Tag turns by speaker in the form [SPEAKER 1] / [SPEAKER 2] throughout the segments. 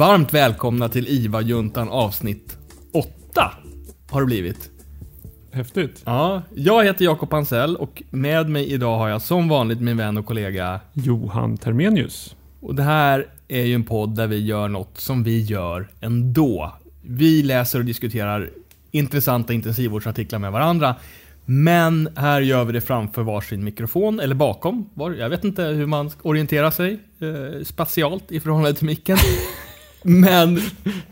[SPEAKER 1] Varmt välkomna till IVA-juntan avsnitt 8 har det blivit.
[SPEAKER 2] Häftigt.
[SPEAKER 1] Ja, jag heter Jakob Ansell och med mig idag har jag som vanligt min vän och kollega
[SPEAKER 2] Johan Termenius.
[SPEAKER 1] Och det här är ju en podd där vi gör något som vi gör ändå. Vi läser och diskuterar intressanta intensivvårdsartiklar med varandra. Men här gör vi det framför varsin mikrofon, eller bakom. Var, jag vet inte hur man orienterar sig eh, spatialt i förhållande till micken. Men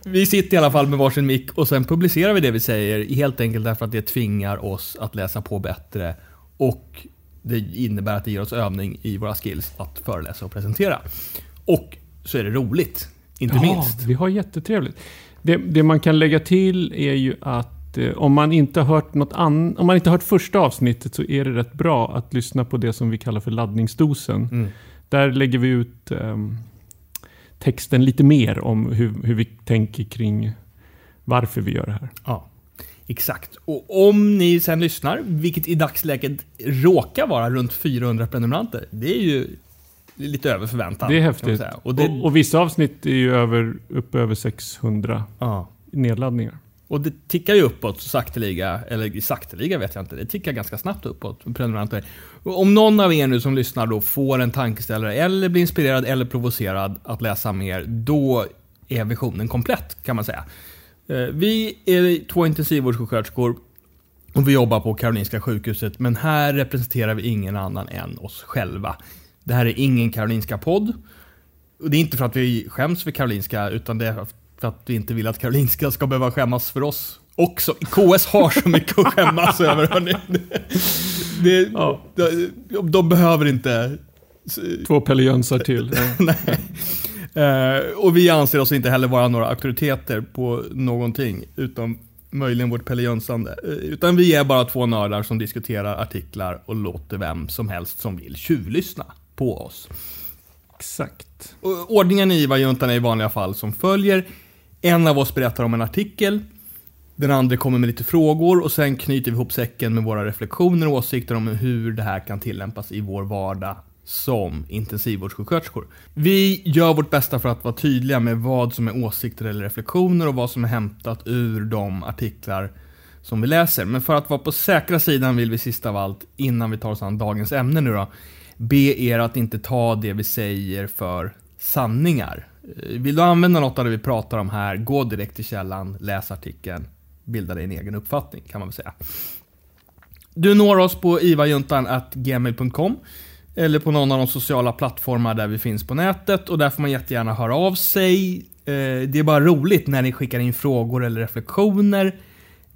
[SPEAKER 1] vi sitter i alla fall med varsin mick och sen publicerar vi det vi säger helt enkelt därför att det tvingar oss att läsa på bättre och det innebär att det ger oss övning i våra skills att föreläsa och presentera. Och så är det roligt, inte
[SPEAKER 2] ja,
[SPEAKER 1] minst.
[SPEAKER 2] vi har jättetrevligt. Det, det man kan lägga till är ju att eh, om man inte hört något an, om man inte hört första avsnittet så är det rätt bra att lyssna på det som vi kallar för laddningsdosen.
[SPEAKER 1] Mm.
[SPEAKER 2] Där lägger vi ut ehm, texten lite mer om hur, hur vi tänker kring varför vi gör det här.
[SPEAKER 1] Ja, exakt. Och om ni sen lyssnar, vilket i dagsläget råkar vara runt 400 prenumeranter, det är ju lite över förväntan.
[SPEAKER 2] Det är häftigt. Och,
[SPEAKER 1] Och, det,
[SPEAKER 2] och, vissa avsnitt är ju över, upp över 600
[SPEAKER 1] ja.
[SPEAKER 2] nedladdningar
[SPEAKER 1] och det tickar ju uppåt sakteliga, eller sakteliga vet jag inte, det tickar ganska snabbt uppåt, prenumeranter. Om någon av er nu som lyssnar då får en tankeställare, eller blir inspirerad eller provocerad att läsa mer, då är visionen komplett kan man säga. Eh, vi är två intensivvårdssjuksköterskor och vi jobbar på Karolinska sjukhuset, men här representerar vi ingen annan än oss själva. Det här är ingen Karolinska-podd. Det är inte för att vi skäms för Karolinska, utan det är för att vi inte vill att Karolinska ska behöva skämmas för oss också. KS har så mycket att skämmas över, hörni. Det,
[SPEAKER 2] Ja.
[SPEAKER 1] de, de behöver inte...
[SPEAKER 2] Två Pelle Jönsar till. Ja.
[SPEAKER 1] Eh, och vi anser oss inte heller vara några auktoriteter på någonting, utom möjligen vårt Pelle Jönsande. Eh, utan vi är bara två nördar som diskuterar artiklar och låter vem som helst som vill tjuvlyssna på oss.
[SPEAKER 2] Exakt.
[SPEAKER 1] Och Ordningen i IVA-juntan är i vanliga fall som följer. En av oss berättar om en artikel. Den andra kommer med lite frågor och sen knyter vi ihop säcken med våra reflektioner och åsikter om hur det här kan tillämpas i vår vardag som intensivvårdssjuksköterskor. Vi gör vårt bästa för att vara tydliga med vad som är åsikter eller reflektioner och vad som är hämtat ur de artiklar som vi läser. Men för att vara på säkra sidan vill vi sist av allt, innan vi tar oss an dagens ämne nu då, be er att inte ta det vi säger för sanningar. Eh, vill du använda något av det vi pratar om här, gå direkt till källan, läs artikeln, bilda dig en egen uppfattning kan man väl säga. Du når oss på ivajuntan.gmail.com eller på någon av de sociala plattformar där vi finns på nätet och där får man jättegärna höra av sig. Eh, det är bara roligt när ni skickar in frågor eller reflektioner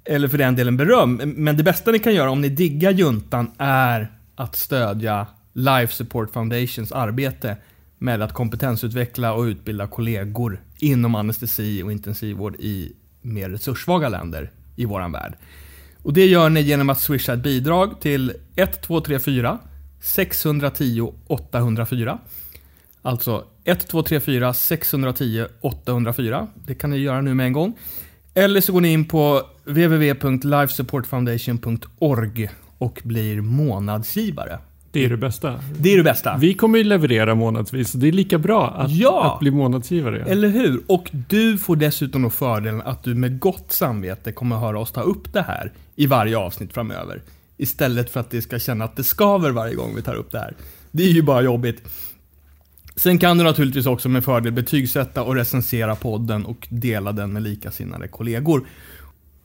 [SPEAKER 1] eller för den delen beröm. Men det bästa ni kan göra om ni diggar juntan är att stödja Life Support Foundations arbete med att kompetensutveckla och utbilda kollegor inom anestesi och intensivvård i mer resurssvaga länder i våran värld. Och det gör ni genom att swisha ett bidrag till 1234 610 804. Alltså 1234 610 804. Det kan ni göra nu med en gång. Eller så går ni in på www.lifesupportfoundation.org och blir månadsgivare.
[SPEAKER 2] Det är det bästa.
[SPEAKER 1] Det är det bästa.
[SPEAKER 2] Vi kommer ju leverera månadsvis, så det är lika bra att,
[SPEAKER 1] Ja!
[SPEAKER 2] att bli månadsgivare.
[SPEAKER 1] Eller hur? Och du får dessutom då fördelen att du med gott samvete kommer höra oss ta upp det här i varje avsnitt framöver. Istället för att det ska känna att det skaver varje gång vi tar upp det här. Det är ju bara jobbigt. Sen kan du naturligtvis också med fördel betygsätta och recensera podden och dela den med likasinnade kollegor.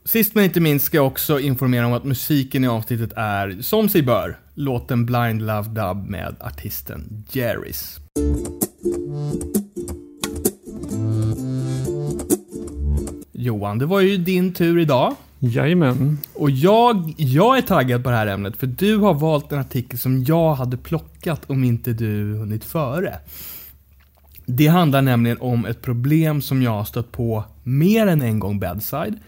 [SPEAKER 1] Sist men inte minst ska jag också informera om att musiken i avsnittet är, som sig bör, låten Blind Love Dub med artisten Jerrys. Johan, det var ju din tur idag.
[SPEAKER 2] Jajamän.
[SPEAKER 1] Och jag, jag är taggad på det här ämnet, för du har valt en artikel som jag hade plockat om inte du hunnit före. Det handlar nämligen om ett problem som jag har stött på mer än en gång bedside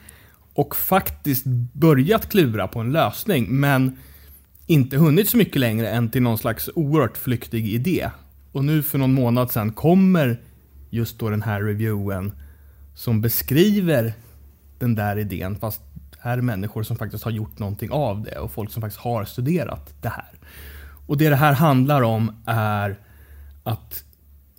[SPEAKER 1] och faktiskt börjat klura på en lösning, men inte hunnit så mycket längre än till någon slags oerhört flyktig idé. Och nu för någon månad sedan kommer just då den här reviewen som beskriver den där idén, fast här är människor som faktiskt har gjort någonting av det och folk som faktiskt har studerat det här. Och det det här handlar om är att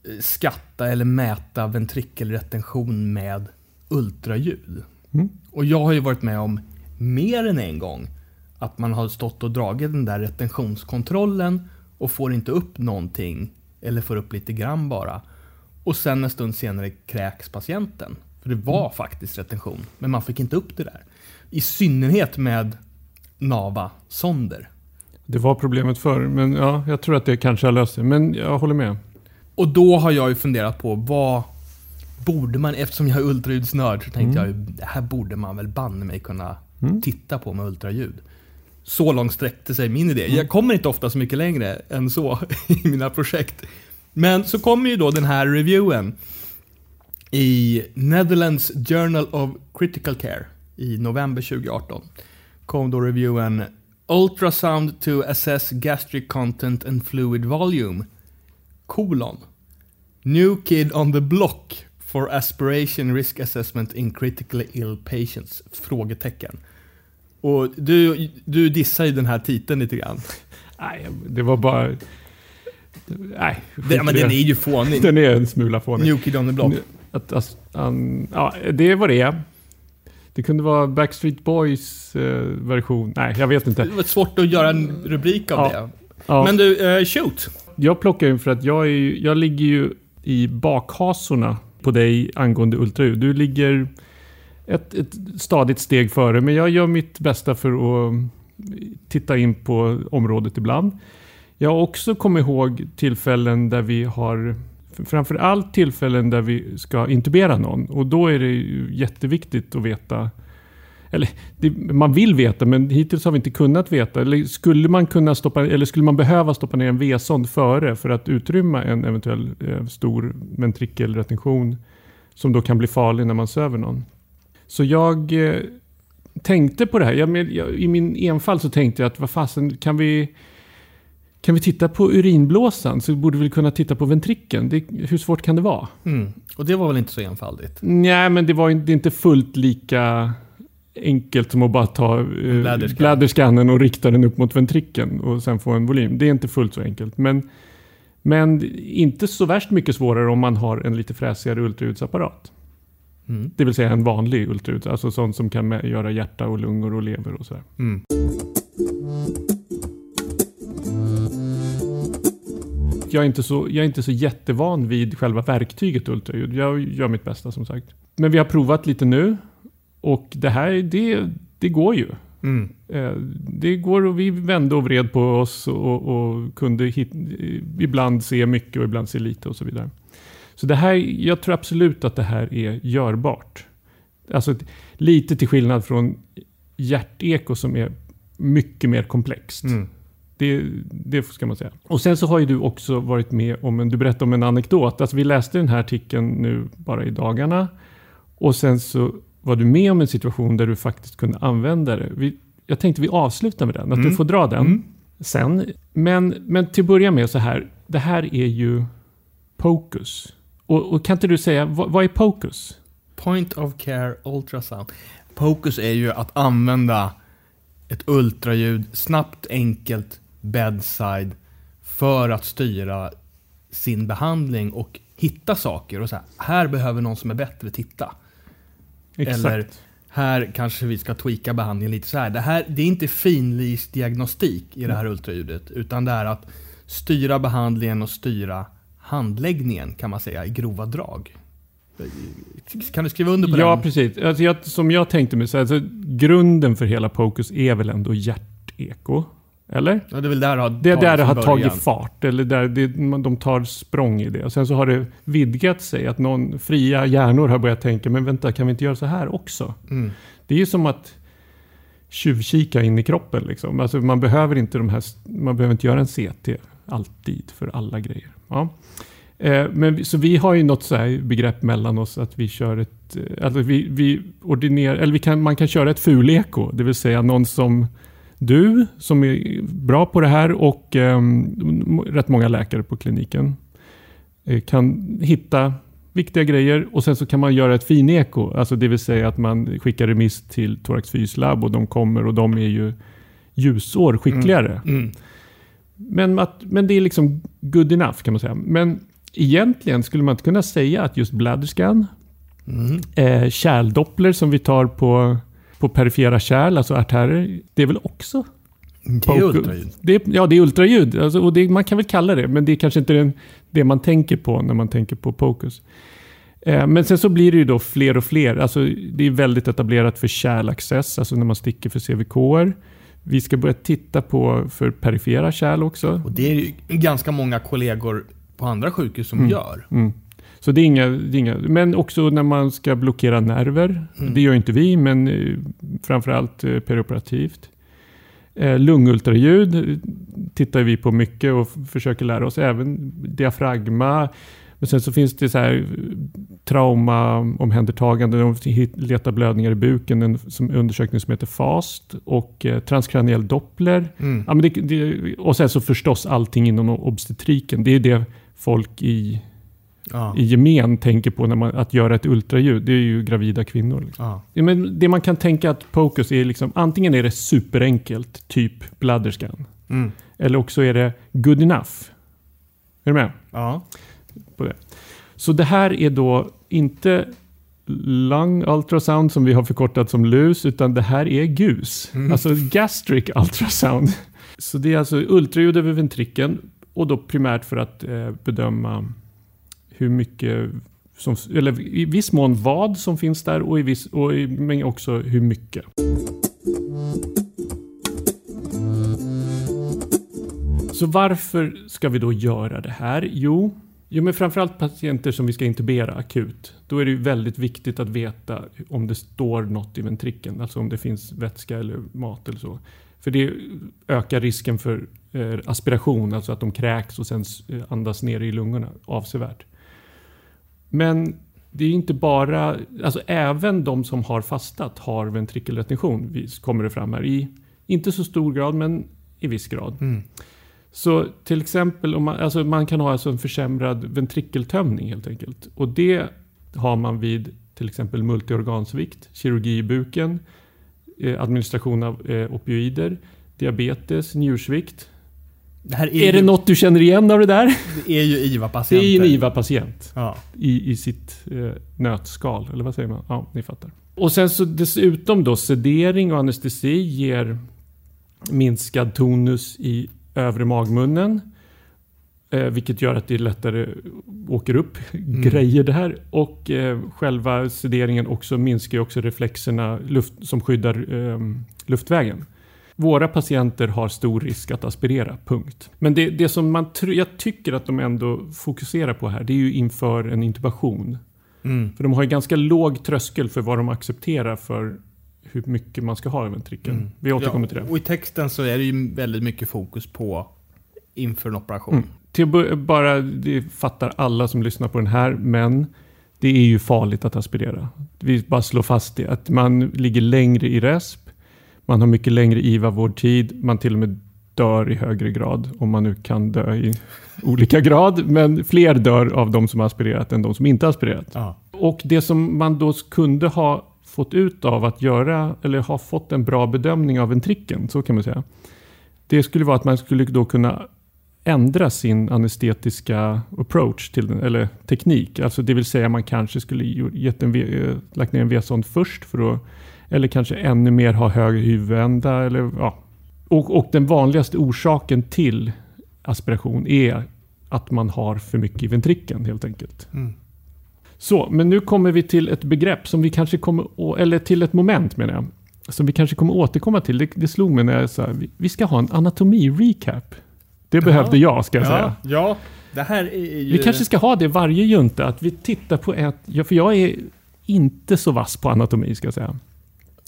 [SPEAKER 1] eh, skatta eller mäta ventrikelretention med ultraljud.
[SPEAKER 2] Mm.
[SPEAKER 1] Och jag har ju varit med om mer än en gång att man har stått och dragit den där retentionskontrollen och får inte upp någonting eller får upp lite grann bara. Och sen en stund senare kräks patienten. För det var faktiskt retention, men man fick inte upp det där. I synnerhet med NAVA-sonder.
[SPEAKER 2] Det var problemet förr, men ja, jag tror att det kanske har löst sig. Men jag håller med.
[SPEAKER 1] Och då har jag ju funderat på vad borde man, eftersom jag är ultraljudsnörd, så tänkte jag ju det här borde man väl banne mig kunna titta på med ultraljud. Så långt sträckte sig min idé. Jag kommer inte ofta så mycket längre än så i mina projekt. Men så kommer ju då den här reviewen i Netherlands Journal of Critical Care i november 2018. Kom då reviewen Ultrasound to assess gastric content and fluid volume. Colon. New kid on the block for aspiration risk assessment in critically ill patients? Frågetecken. Och du, du dissar ju den här titeln lite grann.
[SPEAKER 2] Nej, det var bara... Nej,
[SPEAKER 1] Det, men den är ju fånig.
[SPEAKER 2] Den är en smula fånig.
[SPEAKER 1] New kid on the block.
[SPEAKER 2] Att, att, han- ja, det är vad det är. Det kunde vara Backstreet Boys eh, version. Nej, jag vet inte.
[SPEAKER 1] Det var svårt att göra en rubrik av
[SPEAKER 2] Ja.
[SPEAKER 1] det.
[SPEAKER 2] Ja,
[SPEAKER 1] Men du, eh, shoot.
[SPEAKER 2] Jag plockar in för att jag, är, jag ligger ju i bakhasorna på dig angående ultraljud. Du ligger ett, ett stadigt steg före, men jag gör mitt bästa för att titta in på området ibland. Jag har också kommit ihåg tillfällen där vi har framför allt tillfällen där vi ska intubera någon och då är det jätteviktigt att veta eller det, man vill veta men hittills har vi inte kunnat veta. Eller skulle man kunna stoppa eller skulle man behöva stoppa ner en V-sond före för att utrymma en eventuell eh, stor ventrikelretention som då kan bli farlig när man söver någon. Så jag eh, tänkte på det här. Jag, jag, I min enfald så tänkte jag att vad fasen kan vi kan vi titta på urinblåsan så borde vi kunna titta på ventrikeln. Det, hur svårt kan det vara?
[SPEAKER 1] Mm. Och det var väl inte så enfaldigt?
[SPEAKER 2] Nej, men det var det är inte fullt lika enkelt som att bara ta eh, bladderscannen och rikta den upp mot ventrikeln och sen få en volym. Det är inte fullt så enkelt. Men, men inte så värst mycket svårare om man har en lite fräsigare ultraljudsapparat.
[SPEAKER 1] Mm.
[SPEAKER 2] Det vill säga en vanlig ultraljud, alltså sånt som kan göra hjärta och lungor och lever och sådär.
[SPEAKER 1] Mm.
[SPEAKER 2] Jag är, inte så, jag är inte så jättevan vid själva verktyget ultraljud. Jag gör mitt bästa som sagt. Men vi har provat lite nu och det här, det, det går ju.
[SPEAKER 1] Mm.
[SPEAKER 2] Eh, Det går och vi vände och vred på oss och, och kunde hit, ibland se mycket och ibland se lite och så vidare. Så det här, jag tror absolut att det här är görbart. Alltså lite till skillnad från hjärteko som är mycket mer komplext.
[SPEAKER 1] Mm.
[SPEAKER 2] Det, det ska man säga. Och sen så har ju du också varit med om en, du berättade om en anekdot. Alltså vi läste den här artikeln nu bara i dagarna. Och sen så var du med om en situation där du faktiskt kunde använda det. Vi, jag tänkte vi avslutar med den, att
[SPEAKER 1] Mm.
[SPEAKER 2] du får dra den
[SPEAKER 1] Mm.
[SPEAKER 2] sen. Men, men till att börja med så här, det här är ju POCUS. Och, och kan inte du säga, vad, vad är POCUS?
[SPEAKER 1] Point of care ultrasound. Focus är ju att använda ett ultraljud snabbt, enkelt, bedside för att styra sin behandling och hitta saker. Och så här, här behöver någon som är bättre titta. Eller här kanske vi ska tweaka behandlingen lite så här. Det, här, det är inte finlis diagnostik i det här ultraljudet, utan det är att styra behandlingen och styra handläggningen kan man säga i grova drag. Kan du skriva under på
[SPEAKER 2] Ja,
[SPEAKER 1] den?
[SPEAKER 2] precis. Alltså jag, som jag tänkte mig, så alltså, grunden för hela POCUS är väl ändå hjärteko? Eller?
[SPEAKER 1] Ja, det är väl där det har
[SPEAKER 2] Det där det har tagit fart, eller där det, de tar språng i det. Och sen så har det vidgat sig, att någon fria hjärnor har börjat tänka, men vänta, kan vi inte göra så här också?
[SPEAKER 1] Mm.
[SPEAKER 2] Det är ju som att tjuvkika in i kroppen. Liksom. Alltså man, behöver inte de här, man behöver inte göra en CT alltid för alla grejer. Ja. Eh, men, så vi har ju något så här begrepp mellan oss att vi kör ett... eh, Alltså vi, vi ordinerar, eller vi kan, man kan köra ett fuleko, det vill säga någon som du som är bra på det här och ehm, rätt många läkare på kliniken eh, kan hitta viktiga grejer och sen så kan man göra ett fineko. Alltså det vill säga att man skickar remiss till Thorax labb och de kommer och de är ju ljusår skickligare.
[SPEAKER 1] Mm.
[SPEAKER 2] Men, att, men det är liksom good enough kan man säga. Men egentligen skulle man inte kunna säga att just bladderscan,
[SPEAKER 1] Mm.
[SPEAKER 2] eh, kärldoppler som vi tar på, på perifera kärl, alltså artärer, det är väl också
[SPEAKER 1] Det är ultraljud.
[SPEAKER 2] Det är, ja, det är ultraljud. Alltså, och det, man kan väl kalla det, men det är kanske inte den, det man tänker på när man tänker på POCUS. Eh, men sen så blir det ju då fler och fler. Alltså, det är väldigt etablerat för kärlaccess, alltså när man sticker för CVK. Vi ska börja titta på för perifera kärl också.
[SPEAKER 1] Och det är ju ganska många kollegor på andra sjukhus som
[SPEAKER 2] Mm.
[SPEAKER 1] gör.
[SPEAKER 2] Mm. Så det är, inga, det är inga... Men också när man ska blockera nerver.
[SPEAKER 1] Mm.
[SPEAKER 2] Det gör inte vi, men eh, framförallt eh, perioperativt. Eh, lungultraljud tittar vi på mycket och försöker lära oss. Även diafragma. Men sen så finns det så här traumaomhändertagande. De letar blödningar i buken. En som undersökning som heter FAST. Och eh, transkraniell doppler.
[SPEAKER 1] Mm.
[SPEAKER 2] Ja, men det, det, och sen så förstås allting inom obstetriken. Det är det folk i
[SPEAKER 1] Ja.
[SPEAKER 2] i gemen tänker på när man, att göra ett ultraljud, det är ju gravida kvinnor. Liksom.
[SPEAKER 1] Ja.
[SPEAKER 2] Ja, men det man kan tänka att POCUS är liksom, antingen är det superenkelt, typ bladderscan.
[SPEAKER 1] Mm.
[SPEAKER 2] Eller också är det good enough. Är du med?
[SPEAKER 1] Ja.
[SPEAKER 2] Så det här är då inte lung ultrasound som vi har förkortat som LUS, utan det här är GUS.
[SPEAKER 1] Mm.
[SPEAKER 2] Alltså gastric ultrasound. Så det är alltså ultraljud över ventrikeln och då primärt för att eh, bedöma hur mycket, som, eller i viss mån vad som finns där och, i viss, och i, men också hur mycket. Så varför ska vi då göra det här? Jo, jo men framförallt patienter som vi ska intubera akut. Då är det ju väldigt viktigt att veta om det står något i ventrikeln. Alltså om det finns vätska eller mat eller så. För det ökar risken för eh, aspiration, alltså att de kräks och sen eh, andas ner i lungorna avsevärt. Men det är inte bara, alltså även de som har fastat har ventrikelretention, kommer det fram här. I inte så stor grad, men i viss grad.
[SPEAKER 1] Mm.
[SPEAKER 2] Så till exempel, om man, alltså man kan ha alltså en försämrad ventrikeltömning helt enkelt. Och det har man vid till exempel multiorgansvikt, kirurgi i buken, eh, administration av eh, opioider, diabetes, njursvikt.
[SPEAKER 1] Det är,
[SPEAKER 2] Är det
[SPEAKER 1] ju,
[SPEAKER 2] något du känner igen av det där?
[SPEAKER 1] det är ju
[SPEAKER 2] Det
[SPEAKER 1] IVA-patienter.
[SPEAKER 2] är ju en IVA-patient
[SPEAKER 1] Ja.
[SPEAKER 2] i, i sitt eh, nötskal, eller vad säger man? Ja, ni fattar. Och sen så dessutom då sedering och anestesi ger minskad tonus i övre magmunnen. Eh, vilket gör att det lättare åker upp grejer där. Och eh, själva sederingen också minskar också reflexerna luft, som skyddar eh, luftvägen. Våra patienter har stor risk att aspirera, punkt. Men det, det som man jag tycker att de ändå fokuserar på här, det är ju inför en intubation.
[SPEAKER 1] Mm.
[SPEAKER 2] För de har ju ganska låg tröskel för vad de accepterar för hur mycket man ska ha i ventrikeln.
[SPEAKER 1] Mm.
[SPEAKER 2] Vi återkommer till det.
[SPEAKER 1] Och i texten så är det ju väldigt mycket fokus på inför en operation.
[SPEAKER 2] Mm. Till bara, det fattar alla som lyssnar på den här, men det är ju farligt att aspirera. Vi bara slår fast det, att man ligger längre i resp, man har mycket längre IVA-vårdtid, man till och med dör i högre grad, om man nu kan dö i olika grad, men fler dör av de som har aspirerat än de som inte har aspirerat.
[SPEAKER 1] Ja.
[SPEAKER 2] Och det som man då kunde ha fått ut av att göra, eller ha fått en bra bedömning av ventrikeln, så kan man säga. Det skulle vara att man skulle då kunna ändra sin anestetiska approach till den, eller teknik. Alltså det vill säga man kanske skulle gett en, eh, lagt ner en V-sond först för att, eller kanske ännu mer ha hög huvudända eller ja. Och, och den vanligaste orsaken till aspiration är att man har för mycket i ventrikeln helt enkelt.
[SPEAKER 1] Mm.
[SPEAKER 2] Så, men nu kommer vi till ett begrepp som vi kanske kommer, eller till ett moment menar jag, som vi kanske kommer återkomma till. Det, det slog mig när jag sa, vi, ska ha en anatomi-recap. Det behövde jag, ska jag säga.
[SPEAKER 1] Ja, ja, det här är ju...
[SPEAKER 2] Vi kanske ska ha det varje junta, att vi tittar på ett, ja, för jag är inte så vass på anatomi, ska jag säga.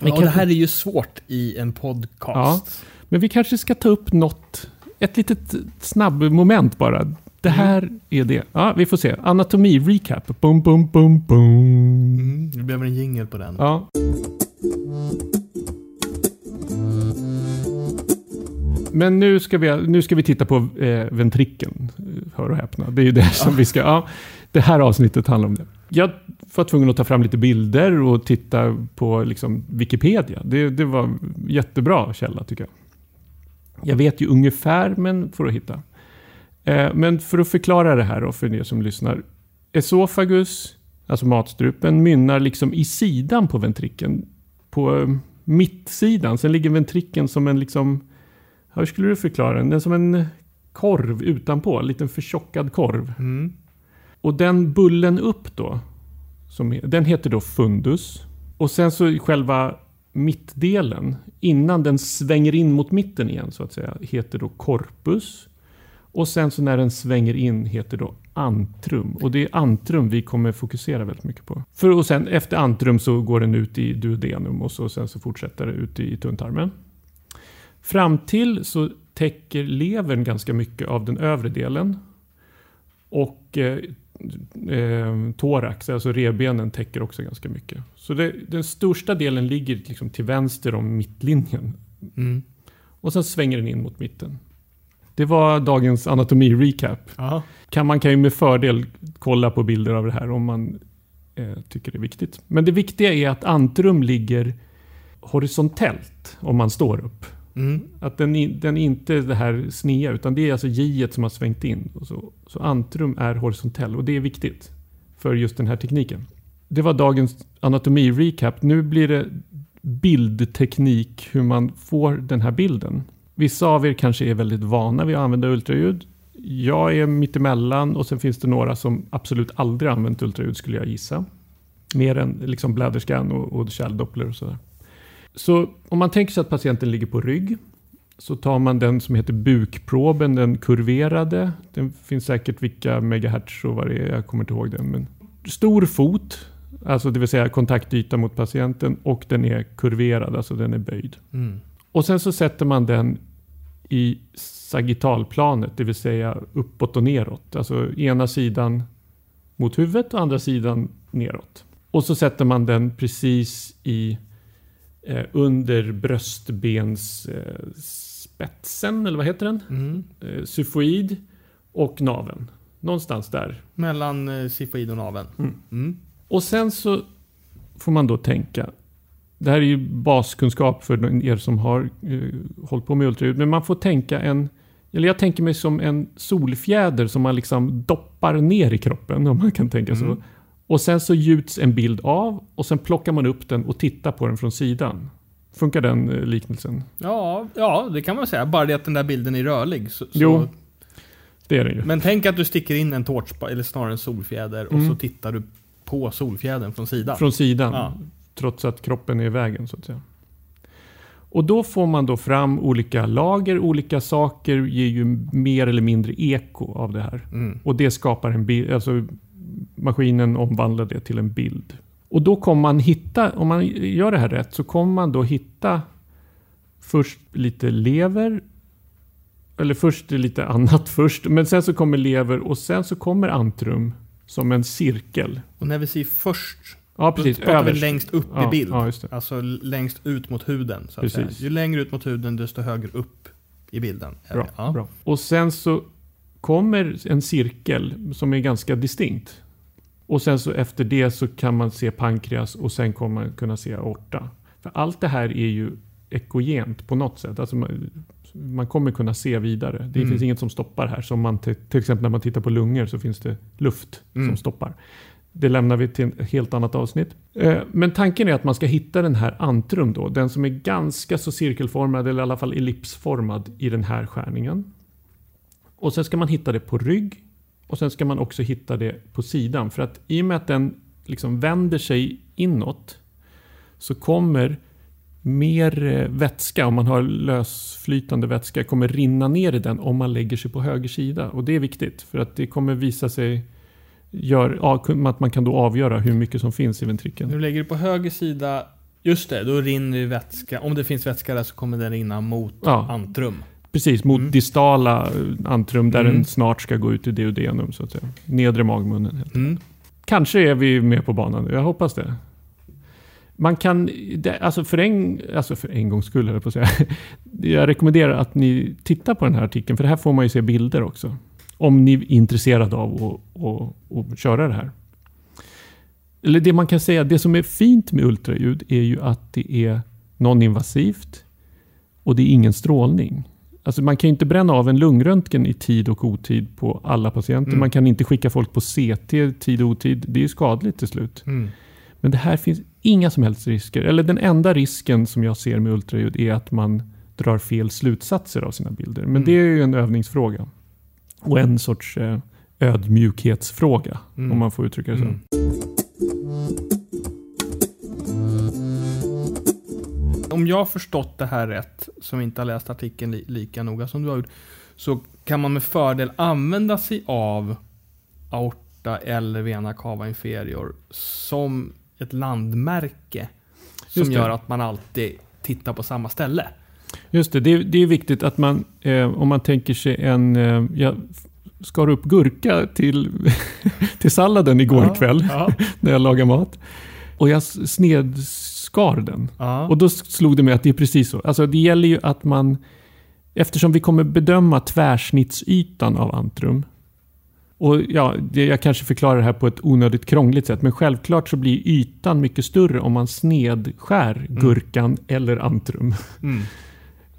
[SPEAKER 2] Vi
[SPEAKER 1] Ja,
[SPEAKER 2] kan-
[SPEAKER 1] det här är ju svårt i en podcast.
[SPEAKER 2] Men vi kanske ska ta upp något, ett litet snabbmoment bara. Det här är det. Ja, vi får se. Anatomi-recap. Bum, bum, bum, bum.
[SPEAKER 1] Mm, vi behöver en jingle på den.
[SPEAKER 2] Ja. Men nu ska vi, nu ska vi titta på eh, ventrikeln. Hör och häpna. Det är ju det som vi ska... Ja, det här avsnittet handlar om det. Jag var tvungen att ta fram lite bilder och titta på liksom, Wikipedia. Det, det var jättebra källa tycker jag. Jag vet ju ungefär, men får att hitta. Eh, men för att förklara det här då för er som lyssnar. Esofagus, alltså matstrupen, mynnar liksom i sidan på ventrikeln. På eh, mittsidan. Sen ligger ventrikeln som en liksom... Hur skulle du förklara den? Den är som en korv utanpå. En liten förtjockad korv.
[SPEAKER 1] Mm.
[SPEAKER 2] Och den bullen upp då. Som, den heter då fundus. Och sen så själva mittdelen, innan den svänger in mot mitten igen så att säga, heter då corpus. Och sen så när den svänger in heter då antrum. Och det är antrum vi kommer fokusera väldigt mycket på. För och sen efter antrum så går den ut i duodenum och så, sen så fortsätter det ut i tunntarmen. Fram till så täcker levern ganska mycket av den övre delen. Och eh, eh, thorax, alltså revbenen, täcker också ganska mycket. Så det, den största delen ligger liksom till vänster om mittlinjen.
[SPEAKER 1] Mm.
[SPEAKER 2] Och sen svänger den in mot mitten. Det var dagens anatomi-recap. Kan, man kan ju med fördel kolla på bilder av det här om man eh, tycker det är viktigt. Men det viktiga är att antrum ligger horisontellt om man står upp.
[SPEAKER 1] Mm.
[SPEAKER 2] Att den, i- den är inte det här snea utan det är alltså j som har svängt in. Och så, så antrum är horisontell och det är viktigt för just den här tekniken. Det var dagens anatomi-recap. Nu blir det bildteknik, hur man får den här bilden. Vissa av er kanske är väldigt vana vid att använda ultraljud. Jag är mittemellan och sen finns det några som absolut aldrig använt ultraljud skulle jag gissa. Mer än liksom bläderskan och, och kärldoppler och sådär. Så om man tänker sig att patienten ligger på rygg så tar man den som heter bukproben, den kurverade. Den finns säkert vilka megahertz och vad det är, jag kommer inte ihåg den. Men stor fot, alltså det vill säga kontaktyta mot patienten och den är kurverad, alltså den är böjd.
[SPEAKER 1] Mm.
[SPEAKER 2] Och sen så sätter man den i sagittalplanet, det vill säga uppåt och neråt. Alltså ena sidan mot huvudet och andra sidan neråt. Och så sätter man den precis i eh, under bröstbensspetsen, spetsen, eller vad heter den?
[SPEAKER 1] Mm.
[SPEAKER 2] Eh, syfoid och naveln. Någonstans där.
[SPEAKER 1] Mellan eh, sifoid och naveln.
[SPEAKER 2] Mm.
[SPEAKER 1] Mm.
[SPEAKER 2] Och sen så får man då tänka. Det här är ju baskunskap för er som har eh, hållit på med ultraljud. Men man får tänka en, eller jag tänker mig som en solfjäder som man liksom doppar ner i kroppen om man kan tänka
[SPEAKER 1] Mm.
[SPEAKER 2] så. Och sen så gjuts en bild av och sen plockar man upp den och tittar på den från sidan. Funkar den eh, liknelsen?
[SPEAKER 1] Ja, ja, det kan man säga. Bara det att den där bilden är rörlig. Så,
[SPEAKER 2] Jo. Det är den ju.
[SPEAKER 1] Men tänk att du sticker in en tårtspa, eller snarare en solfjäder, och
[SPEAKER 2] Mm.
[SPEAKER 1] så tittar du på solfjädern från sidan.
[SPEAKER 2] Från sidan.
[SPEAKER 1] Ja.
[SPEAKER 2] Trots att kroppen är i vägen så att säga. Och då får man då fram olika lager, olika saker ger ju mer eller mindre eko av det här.
[SPEAKER 1] Mm.
[SPEAKER 2] Och det skapar en bild, alltså maskinen omvandlar det till en bild. Och då kommer man hitta, om man gör det här rätt, så kommer man då hitta först lite lever, eller först lite annat först, men sen så kommer lever och sen så kommer antrum som en cirkel.
[SPEAKER 1] Och när vi säger först,
[SPEAKER 2] Ja, precis.
[SPEAKER 1] då pratar vi längst upp
[SPEAKER 2] Ja,
[SPEAKER 1] i bild.
[SPEAKER 2] ja.
[SPEAKER 1] Alltså längst ut mot huden. Så.
[SPEAKER 2] Precis.
[SPEAKER 1] Ju längre ut mot huden, desto högre upp i bilden.
[SPEAKER 2] Bra.
[SPEAKER 1] Ja.
[SPEAKER 2] bra. Och sen så kommer en cirkel som är ganska distinkt. Och sen så efter det så kan man se pankreas och sen kommer man kunna se aorta. För allt det här är ju ekogent på något sätt. Alltså man, man kommer kunna se vidare. Det
[SPEAKER 1] Mm.
[SPEAKER 2] finns inget som stoppar här. Som man till, till exempel när man tittar på lungor så finns det luft
[SPEAKER 1] Mm.
[SPEAKER 2] som stoppar. Det lämnar vi till ett helt annat avsnitt. Eh, Men tanken är att man ska hitta den här antrum då. Den som är ganska så cirkelformad eller i alla fall ellipsformad i den här skärningen. Och sen ska man hitta det på rygg. Och sen ska man också hitta det på sidan. För att i och med att den liksom vänder sig inåt så kommer mer eh, vätska, om man har lösflytande vätska, kommer rinna ner i den om man lägger sig på höger sida. Och det är viktigt för att det kommer visa sig gör, att man kan då avgöra hur mycket som finns i ventrikeln.
[SPEAKER 1] Du lägger det på höger sida, just det, då rinner ju vätska. Om det finns vätska där så kommer den rinna mot
[SPEAKER 2] Ja.
[SPEAKER 1] antrum.
[SPEAKER 2] Precis, mot
[SPEAKER 1] Mm.
[SPEAKER 2] distala eh, antrum där
[SPEAKER 1] Mm.
[SPEAKER 2] den snart ska gå ut i duodenum så att säga. Nedre magmunnen. helt
[SPEAKER 1] Mm.
[SPEAKER 2] Kanske är vi med på banan. Jag hoppas det. Man kan, alltså för en, alltså för en gångs skull höll jag på att säga. Jag rekommenderar att ni tittar på den här artikeln, för här får man ju se bilder också. Om ni är intresserade av att köra det här. Eller det man kan säga, det som är fint med ultraljud är ju att det är non-invasivt och det är ingen strålning. Alltså man kan inte bränna av en lungröntgen i tid och otid på alla patienter.
[SPEAKER 1] Mm.
[SPEAKER 2] Man kan inte skicka folk på CT i tid och otid. Det är ju skadligt till slut.
[SPEAKER 1] Mm.
[SPEAKER 2] Men det här finns inga som helst risker. Eller den enda risken som jag ser med ultraljud är att man drar fel slutsatser av sina bilder. Men
[SPEAKER 1] Mm.
[SPEAKER 2] det är ju en övningsfråga. Och en sorts eh, ödmjukhetsfråga,
[SPEAKER 1] Mm.
[SPEAKER 2] om man får uttrycka det så.
[SPEAKER 1] Om jag har förstått det här rätt, som inte har läst artikeln li lika noga som du har gjort, så kan man med fördel använda sig av aorta eller vena cava inferior som ett landmärke. Som gör att man alltid tittar på samma ställe.
[SPEAKER 2] Just det, det är, det är viktigt att man, eh, om man tänker sig en, eh, jag skar upp gurka till, till salladen igår
[SPEAKER 1] Ja,
[SPEAKER 2] kväll
[SPEAKER 1] Ja,
[SPEAKER 2] när jag lagade mat. Och jag s- snedskar den.
[SPEAKER 1] ja.
[SPEAKER 2] Och då slog det mig att det är precis så. Alltså det gäller ju att man, eftersom vi kommer bedöma tvärsnittsytan av antrum. Och ja, det, jag kanske förklarar det här på ett onödigt krångligt sätt. Men självklart så blir ytan mycket större om man snedskär gurkan eller antrum.
[SPEAKER 1] Mm.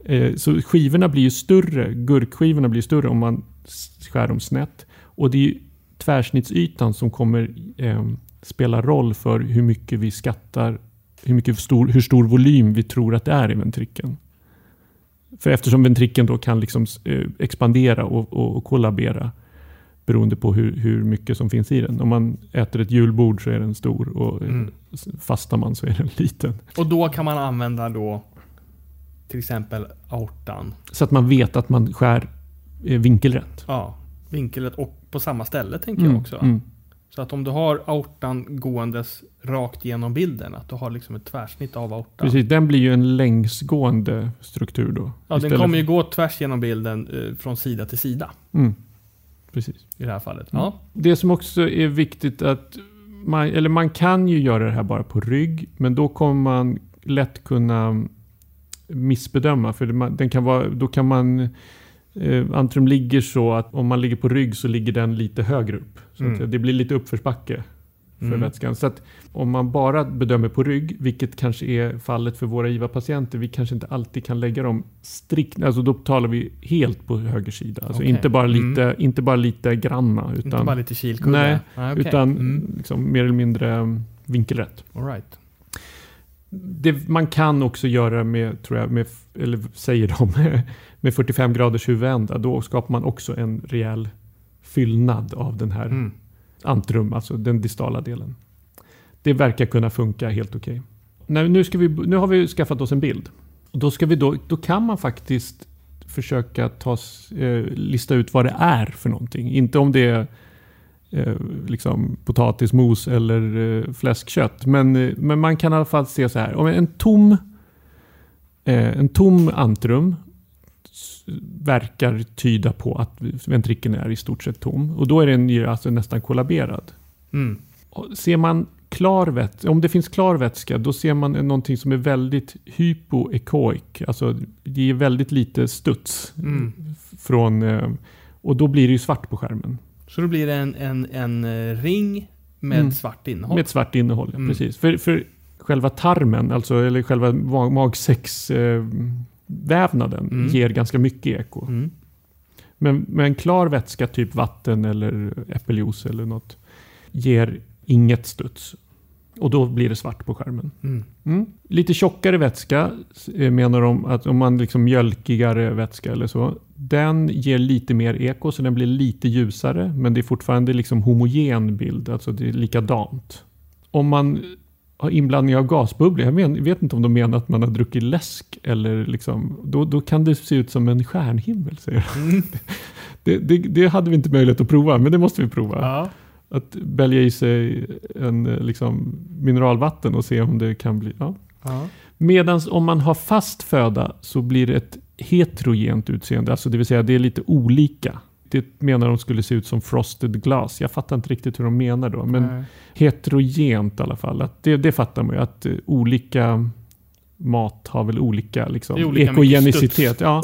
[SPEAKER 2] Eh, Så skivorna blir ju större, gurkskivorna blir större om man skär dem snett. Och det är ju tvärsnittsytan som kommer eh, spela roll för hur mycket vi skattar, hur, mycket stor, hur stor volym vi tror att det är i ventrikeln. För eftersom ventrikeln då kan liksom eh, expandera och, och, och kollabera beroende på hur, hur mycket som finns i den. Om man äter ett julbord så är den stor och eh,
[SPEAKER 1] Mm.
[SPEAKER 2] fastar man så är den liten.
[SPEAKER 1] Och då kan man använda då till exempel aortan.
[SPEAKER 2] Så att man vet att man skär eh, vinkelrätt.
[SPEAKER 1] Ja, vinkelet och på samma ställe tänker jag också.
[SPEAKER 2] Mm.
[SPEAKER 1] Så att om du har aortan gåendes rakt genom bilden, att du har liksom ett tvärsnitt av aortan.
[SPEAKER 2] Precis, den blir ju en längsgående struktur då.
[SPEAKER 1] Ja, den kommer ju gå tvärs genom bilden eh, från sida till sida
[SPEAKER 2] Mm. Precis.
[SPEAKER 1] i det här fallet.
[SPEAKER 2] Mm.
[SPEAKER 1] Ja.
[SPEAKER 2] Det som också är viktigt att man, eller man kan ju göra det här bara på rygg, men då kommer man lätt kunna missbedöma. För man- den kan vara, då kan man eh, Antrum ligger så att om man ligger på rygg så ligger den lite högre upp. Så
[SPEAKER 1] Mm.
[SPEAKER 2] det blir lite uppförsbacke för
[SPEAKER 1] Mm.
[SPEAKER 2] vätskan. Så att om man bara bedömer på rygg, vilket kanske är fallet för våra IVA-patienter, vi kanske inte alltid kan lägga dem strikt, alltså då talar vi helt på höger sida. Alltså
[SPEAKER 1] Okej.
[SPEAKER 2] inte, bara
[SPEAKER 1] Mm.
[SPEAKER 2] lite, inte bara lite granna,
[SPEAKER 1] Inte
[SPEAKER 2] utan,
[SPEAKER 1] bara lite kilkudde.
[SPEAKER 2] Nej,
[SPEAKER 1] okej.
[SPEAKER 2] utan
[SPEAKER 1] Mm.
[SPEAKER 2] liksom mer eller mindre um, vinkelrätt.
[SPEAKER 1] All right.
[SPEAKER 2] Det, man kan också göra med, tror jag, med, eller säger de, med 45 graders huvudända. Då skapar man också en rejäl fyllnad av den här
[SPEAKER 1] Mm.
[SPEAKER 2] antrum, alltså den distala delen. Det verkar kunna funka helt okej. Nej, Nu, ska vi, nu har vi skaffat oss en bild. Då, ska vi då, då kan man faktiskt försöka ta, eh, lista ut vad det är för någonting. Inte om det är eh, liksom potatismos eller eh, fläskkött. Men, eh, men man kan i alla fall se så här. Om en tom, eh, en tom antrum verkar tyda på att ventrikeln är i stort sett tom. Och då är den ju alltså nästan kollaberad.
[SPEAKER 1] Mm.
[SPEAKER 2] Ser man klar vätska, om det finns klar vätska, då ser man någonting som är väldigt hypoechoic. Alltså det är väldigt lite studs.
[SPEAKER 1] Mm.
[SPEAKER 2] Från, och då blir det ju svart på skärmen.
[SPEAKER 1] Så då blir det en, en, en eh, ring med
[SPEAKER 2] Mm.
[SPEAKER 1] svart innehåll.
[SPEAKER 2] Med ett svart innehåll, ja,
[SPEAKER 1] Mm.
[SPEAKER 2] precis. För, för själva tarmen, alltså, eller själva mag magsäcksvävnaden, vävnaden
[SPEAKER 1] Mm.
[SPEAKER 2] ger ganska mycket eko.
[SPEAKER 1] Mm.
[SPEAKER 2] Men, men klar vätska, typ vatten eller äppeljuice eller något, ger inget studs. Och då blir det svart på skärmen.
[SPEAKER 1] Mm.
[SPEAKER 2] Mm. Lite tjockare vätska eh, menar de att om man liksom mjölkigare vätska eller så. Den ger lite mer eko så den blir lite ljusare men det är fortfarande liksom homogen bild, alltså det är likadant. Om man har inblandning av gasbubblor, jag men, vet inte om de menar att man har druckit läsk eller liksom, då, då kan det se ut som en stjärnhimmel säger de.
[SPEAKER 1] Mm.
[SPEAKER 2] det, det, det hade vi inte möjlighet att prova men det måste vi prova.
[SPEAKER 1] Ja.
[SPEAKER 2] Att bälga i sig en liksom, mineralvatten och se om det kan bli... Ja.
[SPEAKER 1] Ja.
[SPEAKER 2] Medan om man har fast föda så blir det ett heterogent utseende. Alltså det vill säga det är lite olika. Det menar de skulle se ut som frosted glass. Jag fattar inte riktigt hur de menar då. Men
[SPEAKER 1] Nej.
[SPEAKER 2] heterogent i alla fall. Att det, det fattar man ju. Att eh, olika mat har väl olika, liksom,
[SPEAKER 1] olika
[SPEAKER 2] ekogenicitet. Ja.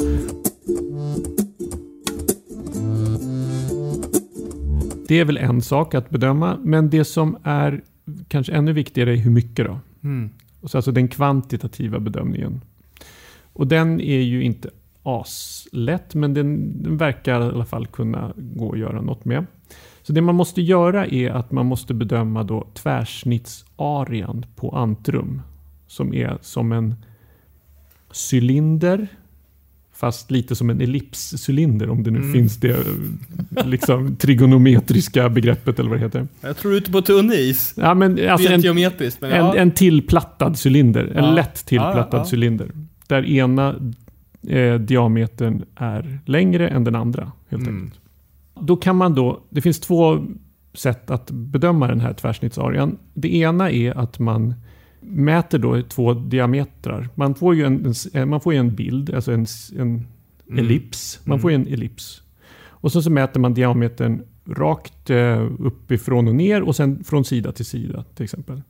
[SPEAKER 2] Det är väl en sak att bedöma. Men det som är kanske ännu viktigare är hur mycket då?
[SPEAKER 1] Mm.
[SPEAKER 2] Och så alltså den kvantitativa bedömningen. Och den är ju inte aslätt, men den, den verkar i alla fall kunna gå att göra något med. Så det man måste göra är att man måste bedöma då tvärsnittsarean på antrum. Som är som en cylinder Fast lite som en ellipscylinder om det nu
[SPEAKER 1] Mm.
[SPEAKER 2] finns det liksom trigonometriska begreppet eller vad det heter.
[SPEAKER 1] Jag tror ute på tunn is.
[SPEAKER 2] Ja, men alltså en,
[SPEAKER 1] geometriskt, men
[SPEAKER 2] en,
[SPEAKER 1] ja.
[SPEAKER 2] en tillplattad cylinder. En
[SPEAKER 1] Ja.
[SPEAKER 2] lätt tillplattad
[SPEAKER 1] ja.
[SPEAKER 2] cylinder. Där ena eh, diametern är längre än den andra. Helt
[SPEAKER 1] Mm.
[SPEAKER 2] enkelt. Då kan man då, det finns två sätt att bedöma den här tvärsnittsarean. Det ena är att man mäter då två diametrar. Man får ju en, en, man får en bild, alltså en, en
[SPEAKER 1] Mm.
[SPEAKER 2] ellips. Man
[SPEAKER 1] Mm.
[SPEAKER 2] får en ellips. Och så, så mäter man diametern rakt eh, uppifrån och ner och sen från sida till sida till exempel.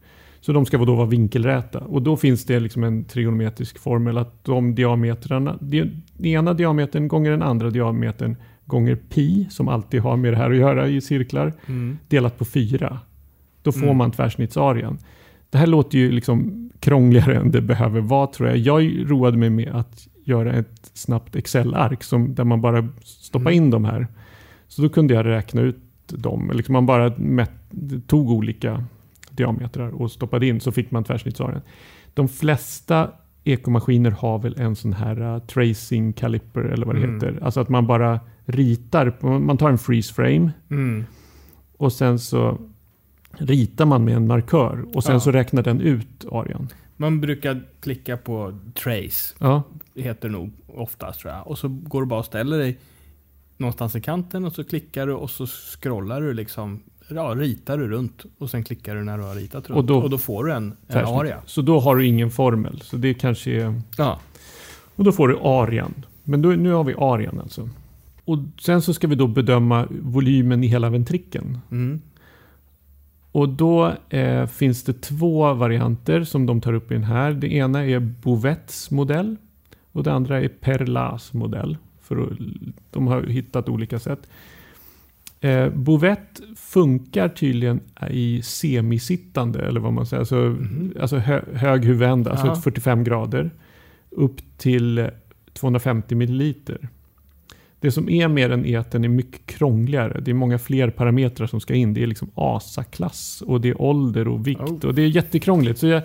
[SPEAKER 2] Så de ska då vara vinkelräta. Och då finns det liksom en trigonometrisk formel att de diametrarna, di- den ena diametern gånger den andra diametern gånger pi, som alltid har med det här att göra i cirklar,
[SPEAKER 1] Mm.
[SPEAKER 2] delat på fyra. Då får
[SPEAKER 1] Mm.
[SPEAKER 2] man tvärsnittsarean. Det här låter ju liksom krångligare än det behöver vara tror jag. Jag roade mig med att göra ett snabbt Excel-ark som, där man bara stoppar
[SPEAKER 1] Mm.
[SPEAKER 2] in de här. Så då kunde jag räkna ut dem. Liksom man bara tog olika diametrar och stoppade in så fick man tvärsnittsarean. De flesta ekomaskiner har väl en sån här uh, tracing caliper eller vad det
[SPEAKER 1] Mm.
[SPEAKER 2] heter. Alltså att man bara ritar, man tar en freeze frame
[SPEAKER 1] Mm.
[SPEAKER 2] och sen så ritar man med en markör och sen
[SPEAKER 1] Ja.
[SPEAKER 2] så räknar den ut arean.
[SPEAKER 1] Man brukar klicka på trace,
[SPEAKER 2] Ja,
[SPEAKER 1] heter det nog oftast tror jag. Och så går du bara och ställer dig någonstans i kanten och så klickar du och så scrollar du liksom, ja, ritar du runt och sen klickar du när du har ritat runt.
[SPEAKER 2] Och
[SPEAKER 1] Och
[SPEAKER 2] då-
[SPEAKER 1] då, får du en, en aria.
[SPEAKER 2] Så då har du ingen formel. Så det kanske är...
[SPEAKER 1] Ja.
[SPEAKER 2] Och då får du arean. Men då, nu har vi arean alltså. Och sen så ska vi då bedöma volymen i hela ventrikeln.
[SPEAKER 1] Mm.
[SPEAKER 2] Och då eh, finns det två varianter som de tar upp i den här. Det ena är Bouvets modell och det andra är Perlas modell. För att, de har hittat olika sätt. Eh, Bouvet funkar tydligen i semisittande, eller vad man säger. Alltså,
[SPEAKER 1] Mhm.
[SPEAKER 2] alltså hö, hög huvudända, alltså
[SPEAKER 1] Ja.
[SPEAKER 2] 45 grader. Upp till 250 milliliter. Det som är med den är att den är mycket krångligare. Det är många fler parametrar som ska in. Det är liksom ASA-klass och det är ålder och vikt.
[SPEAKER 1] Oh.
[SPEAKER 2] Och det är jättekrångligt. Så jag,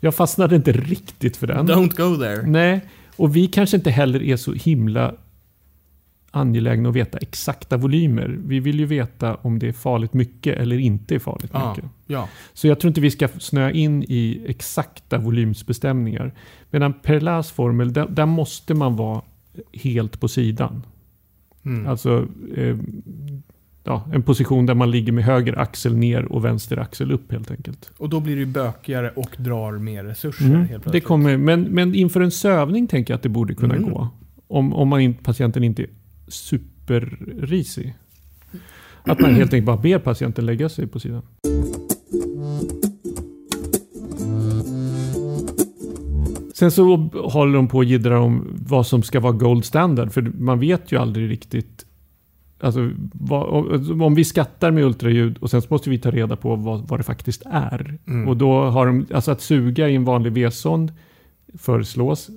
[SPEAKER 2] jag fastnade inte riktigt för den.
[SPEAKER 1] Don't go there.
[SPEAKER 2] Nej, och vi kanske inte heller är så himla angelägna att veta exakta volymer. Vi vill ju veta om det är farligt mycket eller inte är farligt
[SPEAKER 1] Ja.
[SPEAKER 2] mycket.
[SPEAKER 1] Ja.
[SPEAKER 2] Så jag tror inte vi ska snöa in i exakta volymsbestämningar. Medan Perlas formel, där, där måste man vara helt på sidan.
[SPEAKER 1] Mm.
[SPEAKER 2] Alltså eh, ja, en position där man ligger med höger axel ner och vänster axel upp helt enkelt.
[SPEAKER 1] Och då blir det bökigare och drar mer resurser.
[SPEAKER 2] Mm,
[SPEAKER 1] helt
[SPEAKER 2] det kommer, men, men inför en sövning tänker jag att det borde kunna
[SPEAKER 1] Mm.
[SPEAKER 2] gå. Om, om man patienten inte är superrisig. Att man helt enkelt bara ber patienten lägga sig på sidan. Sen så håller de på och jiddrar om vad som ska vara gold standard. För man vet ju aldrig riktigt. Alltså, vad, om- om vi skattar med ultraljud och sen så måste vi ta reda på vad, vad det faktiskt är.
[SPEAKER 1] Mm.
[SPEAKER 2] Och då har de, alltså att suga i en vanlig V-sond föreslås.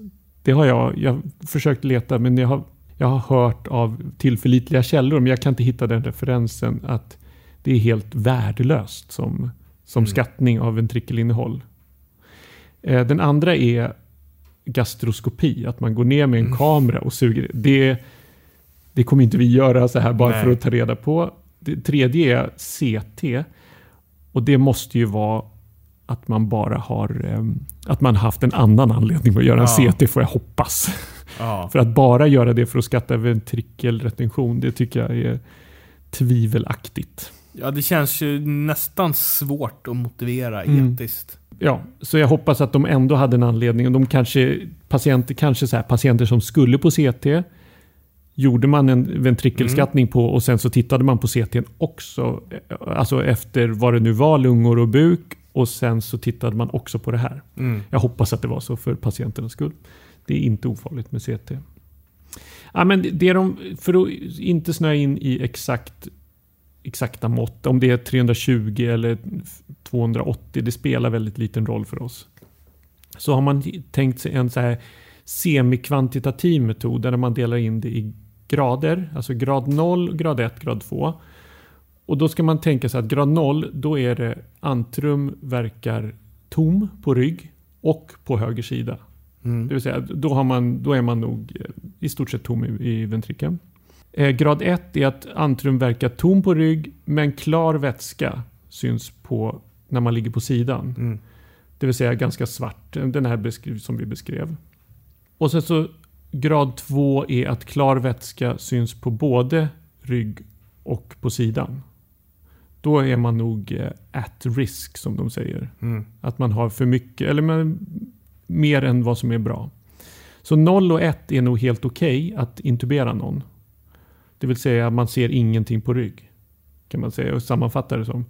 [SPEAKER 2] Det har jag, jag har försökt leta men jag har, jag har hört av tillförlitliga källor men jag kan inte hitta den referensen att det är helt värdelöst som, som
[SPEAKER 1] Mm.
[SPEAKER 2] skattning av ventrikelinnehåll. Eh, den andra är gastroskopi, att man går ner med en
[SPEAKER 1] Mm.
[SPEAKER 2] kamera och suger. Det, det kommer inte vi göra så här bara
[SPEAKER 1] Nej.
[SPEAKER 2] för att ta reda på. Det tredje är CT. Och det måste ju vara att man bara har ehm, att man haft en annan anledning att göra en
[SPEAKER 1] Ja.
[SPEAKER 2] CT får jag hoppas.
[SPEAKER 1] Ja.
[SPEAKER 2] För att bara göra det för att skatta ventrikelretention, det tycker jag är tvivelaktigt.
[SPEAKER 1] ja, det känns ju nästan svårt att motivera
[SPEAKER 2] Mm.
[SPEAKER 1] etiskt.
[SPEAKER 2] Ja, så jag hoppas att de ändå hade en anledning. Och de kanske, patienter, kanske så här, patienter som skulle på CT gjorde man en ventrikelskattning på och sen så tittade man på CT också. Alltså efter vad det nu var, lungor och buk. Och sen så tittade man också på det här.
[SPEAKER 1] Mm.
[SPEAKER 2] Jag hoppas att det var så för patienternas skull. Det är inte ofarligt med CT. Ja, men det- de, för att inte snöa in i exakt, exakta mått, om det är 320 eller 280, det spelar väldigt liten roll för oss. Så har man tänkt sig en så här semikvantitativ metod där man delar in det i grader. Alltså grad 0, grad 1, grad 2. Och då ska man tänka sig att grad 0, då är det antrum verkar tom på rygg och på höger sida.
[SPEAKER 1] Mm.
[SPEAKER 2] Det vill säga, då, har man, då är man nog eh, i stort sett tom i, i ventrikeln. Eh, grad 1 är att antrum verkar tom på rygg men klar vätska syns på när man ligger på sidan.
[SPEAKER 1] Mm.
[SPEAKER 2] Det vill säga ganska svart, den här som vi beskrev. Och sen så grad 2 är att klar vätska syns på både rygg och på sidan. Då är man nog eh, at risk som de säger.
[SPEAKER 1] Mm.
[SPEAKER 2] Att man har för mycket, eller man, mer än vad som är bra. Så 0 och 1 är nog helt okej att intubera någon. Det vill säga man ser ingenting på rygg. Kan man säga och sammanfatta det som.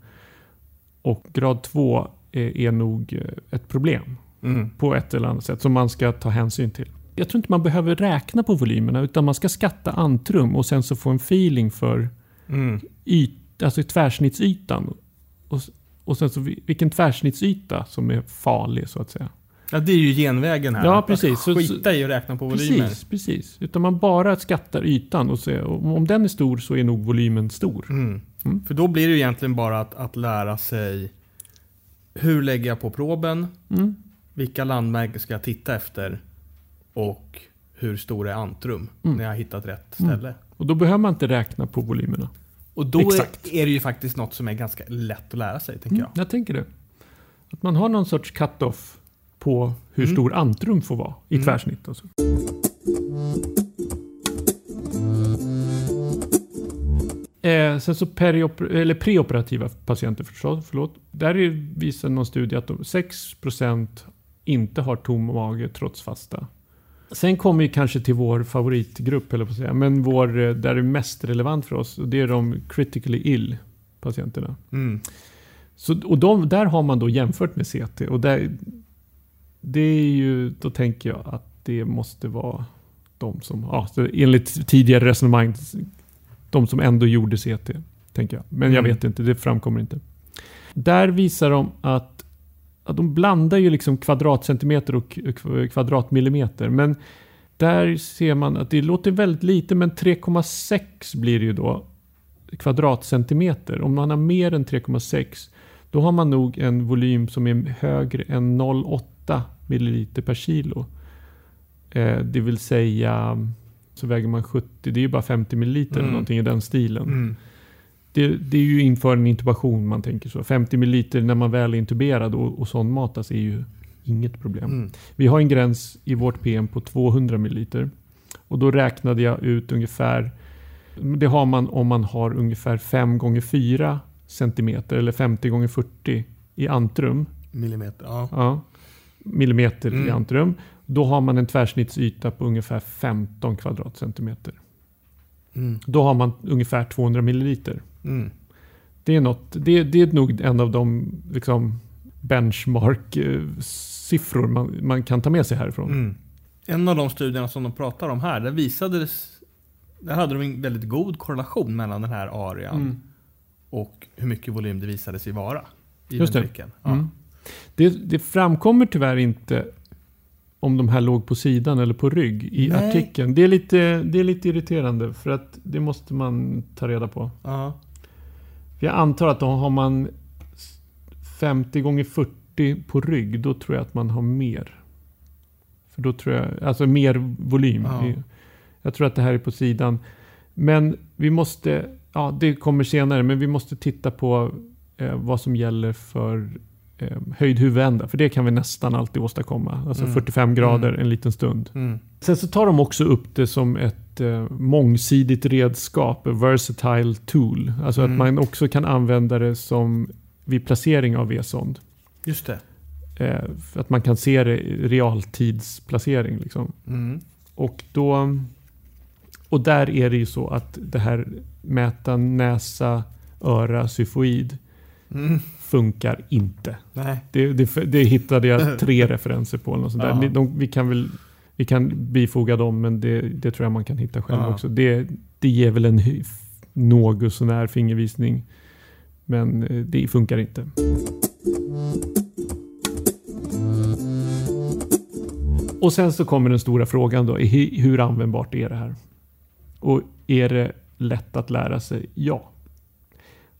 [SPEAKER 2] Och grad 2 är, är nog eh, ett problem
[SPEAKER 1] Mm.
[SPEAKER 2] på ett eller annat sätt som man ska ta hänsyn till. Jag tror inte man behöver räkna på volymerna utan man ska skatta antrum och sen så få en feeling för
[SPEAKER 1] Mm.
[SPEAKER 2] yt, alltså tvärsnittsytan. Och, och sen så vi- vilken tvärsnittsyta som är farlig så att säga.
[SPEAKER 1] Ja, det är ju genvägen här.
[SPEAKER 2] Ja,
[SPEAKER 1] Att
[SPEAKER 2] precis. Så-
[SPEAKER 1] Skita i att räkna på volymer.
[SPEAKER 2] Precis, precis. Utan man bara skattar ytan och ser, om den är stor så är nog volymen stor.
[SPEAKER 1] Mm.
[SPEAKER 2] Mm.
[SPEAKER 1] För då blir det ju egentligen bara att, att lära sig hur lägger jag på proben,
[SPEAKER 2] Mm.
[SPEAKER 1] vilka landmärken ska jag titta efter och hur stor är antrum
[SPEAKER 2] Mm.
[SPEAKER 1] när jag har hittat rätt
[SPEAKER 2] Mm.
[SPEAKER 1] ställe.
[SPEAKER 2] Och då behöver man inte räkna på volymerna.
[SPEAKER 1] Och då
[SPEAKER 2] Exakt.
[SPEAKER 1] är, är det ju faktiskt något som är ganska lätt att lära sig, tänker
[SPEAKER 2] Mm,
[SPEAKER 1] jag.
[SPEAKER 2] jag tänker det. Att man har någon sorts cut-off på hur
[SPEAKER 1] Mm.
[SPEAKER 2] stor antrum får vara i
[SPEAKER 1] Mm.
[SPEAKER 2] tvärsnitt. Alltså. Eh, sen så eller preoperativa patienter förstås, förlåt. Där är, visar någon studie att de, 6% inte har tom mage trots fasta. Sen kommer vi kanske till vår favoritgrupp, eller på att säga, men vår, eh, där är mest relevant för oss. Det är de critically ill patienterna.
[SPEAKER 1] Mm.
[SPEAKER 2] Så, och de, där har man då jämfört med CT. Och där, det är ju, då tänker jag att det måste vara de som, ja, enligt tidigare resonemang, de som ändå gjorde CT. Tänker jag. Men jag
[SPEAKER 1] Mm.
[SPEAKER 2] vet inte, det framkommer inte. Där visar de att, att de blandar ju liksom kvadratcentimeter och kv- kvadratmillimeter. Men där ser man att det låter väldigt lite, men 3,6 blir det ju då kvadratcentimeter. Om man har mer än 3,6 då har man nog en volym som är högre än 0,8 milliliter per kilo. Eh, det vill säga så väger man 70, det är ju bara 50 milliliter eller
[SPEAKER 1] Mm.
[SPEAKER 2] någonting i den stilen.
[SPEAKER 1] Mm.
[SPEAKER 2] Det, det är ju inför en intubation man tänker så. 50 milliliter när man väl är intuberad och, och sondmatas är ju inget problem.
[SPEAKER 1] Mm.
[SPEAKER 2] Vi har en gräns i vårt PM på 200 milliliter. Och då räknade jag ut ungefär, det har man om man har ungefär 5 gånger 4 centimeter eller 50 gånger 40 i antrum.
[SPEAKER 1] Millimeter, ja.
[SPEAKER 2] Ja, millimeter i
[SPEAKER 1] Mm.
[SPEAKER 2] antrum. Då har man en tvärsnittsyta på ungefär 15 kvadratcentimeter.
[SPEAKER 1] Mm.
[SPEAKER 2] Då har man ungefär 200 milliliter.
[SPEAKER 1] Mm.
[SPEAKER 2] Det är, något, det, det är nog en av de liksom, benchmark-siffror man, man kan ta med sig härifrån.
[SPEAKER 1] Mm. En av de studierna som de pratar om här, där visades där hade de en väldigt god korrelation mellan den här arean
[SPEAKER 2] Mm.
[SPEAKER 1] och hur mycket volym det visade sig vara i
[SPEAKER 2] Just det.
[SPEAKER 1] ventrikeln. Ja.
[SPEAKER 2] Mm. Det, det framkommer tyvärr inte om de här låg på sidan eller på rygg i
[SPEAKER 1] Nej.
[SPEAKER 2] artikeln. Det är, lite, det är lite irriterande för att det måste man ta reda på. För Jag antar att då har man 50 gånger 40 på rygg, då tror jag att man har mer. För då tror jag, alltså mer volym.
[SPEAKER 1] Ja.
[SPEAKER 2] Jag tror att det här är på sidan. Men vi måste, ja det kommer senare, men vi måste titta på eh, vad som gäller för höjd huvudända. För det kan vi nästan alltid åstadkomma. Alltså
[SPEAKER 1] Mm.
[SPEAKER 2] 45 grader
[SPEAKER 1] Mm.
[SPEAKER 2] en liten stund.
[SPEAKER 1] Mm.
[SPEAKER 2] Sen så tar de också upp det som ett eh, mångsidigt redskap, versatile tool. Alltså
[SPEAKER 1] Mm.
[SPEAKER 2] att man också kan använda det som vid placering av V-sond.
[SPEAKER 1] Just det.
[SPEAKER 2] Eh, att man kan se det i realtidsplacering. Liksom.
[SPEAKER 1] Mm.
[SPEAKER 2] Och, då, och där är det ju så att det här mäta näsa, öra, syfoid
[SPEAKER 1] Mm.
[SPEAKER 2] Funkar inte.
[SPEAKER 1] Nej.
[SPEAKER 2] Det, det, det hittade jag tre referenser på. Eller något sånt.
[SPEAKER 1] Ja.
[SPEAKER 2] De, vi, kan väl, vi kan bifoga dem, men det, det tror jag man kan hitta själv
[SPEAKER 1] Ja.
[SPEAKER 2] också. Det, det ger väl en något sånär fingervisning. Men eh, det funkar inte. Och sen så kommer den stora frågan då. Hur användbart är det här? Och är det lätt att lära sig? Ja.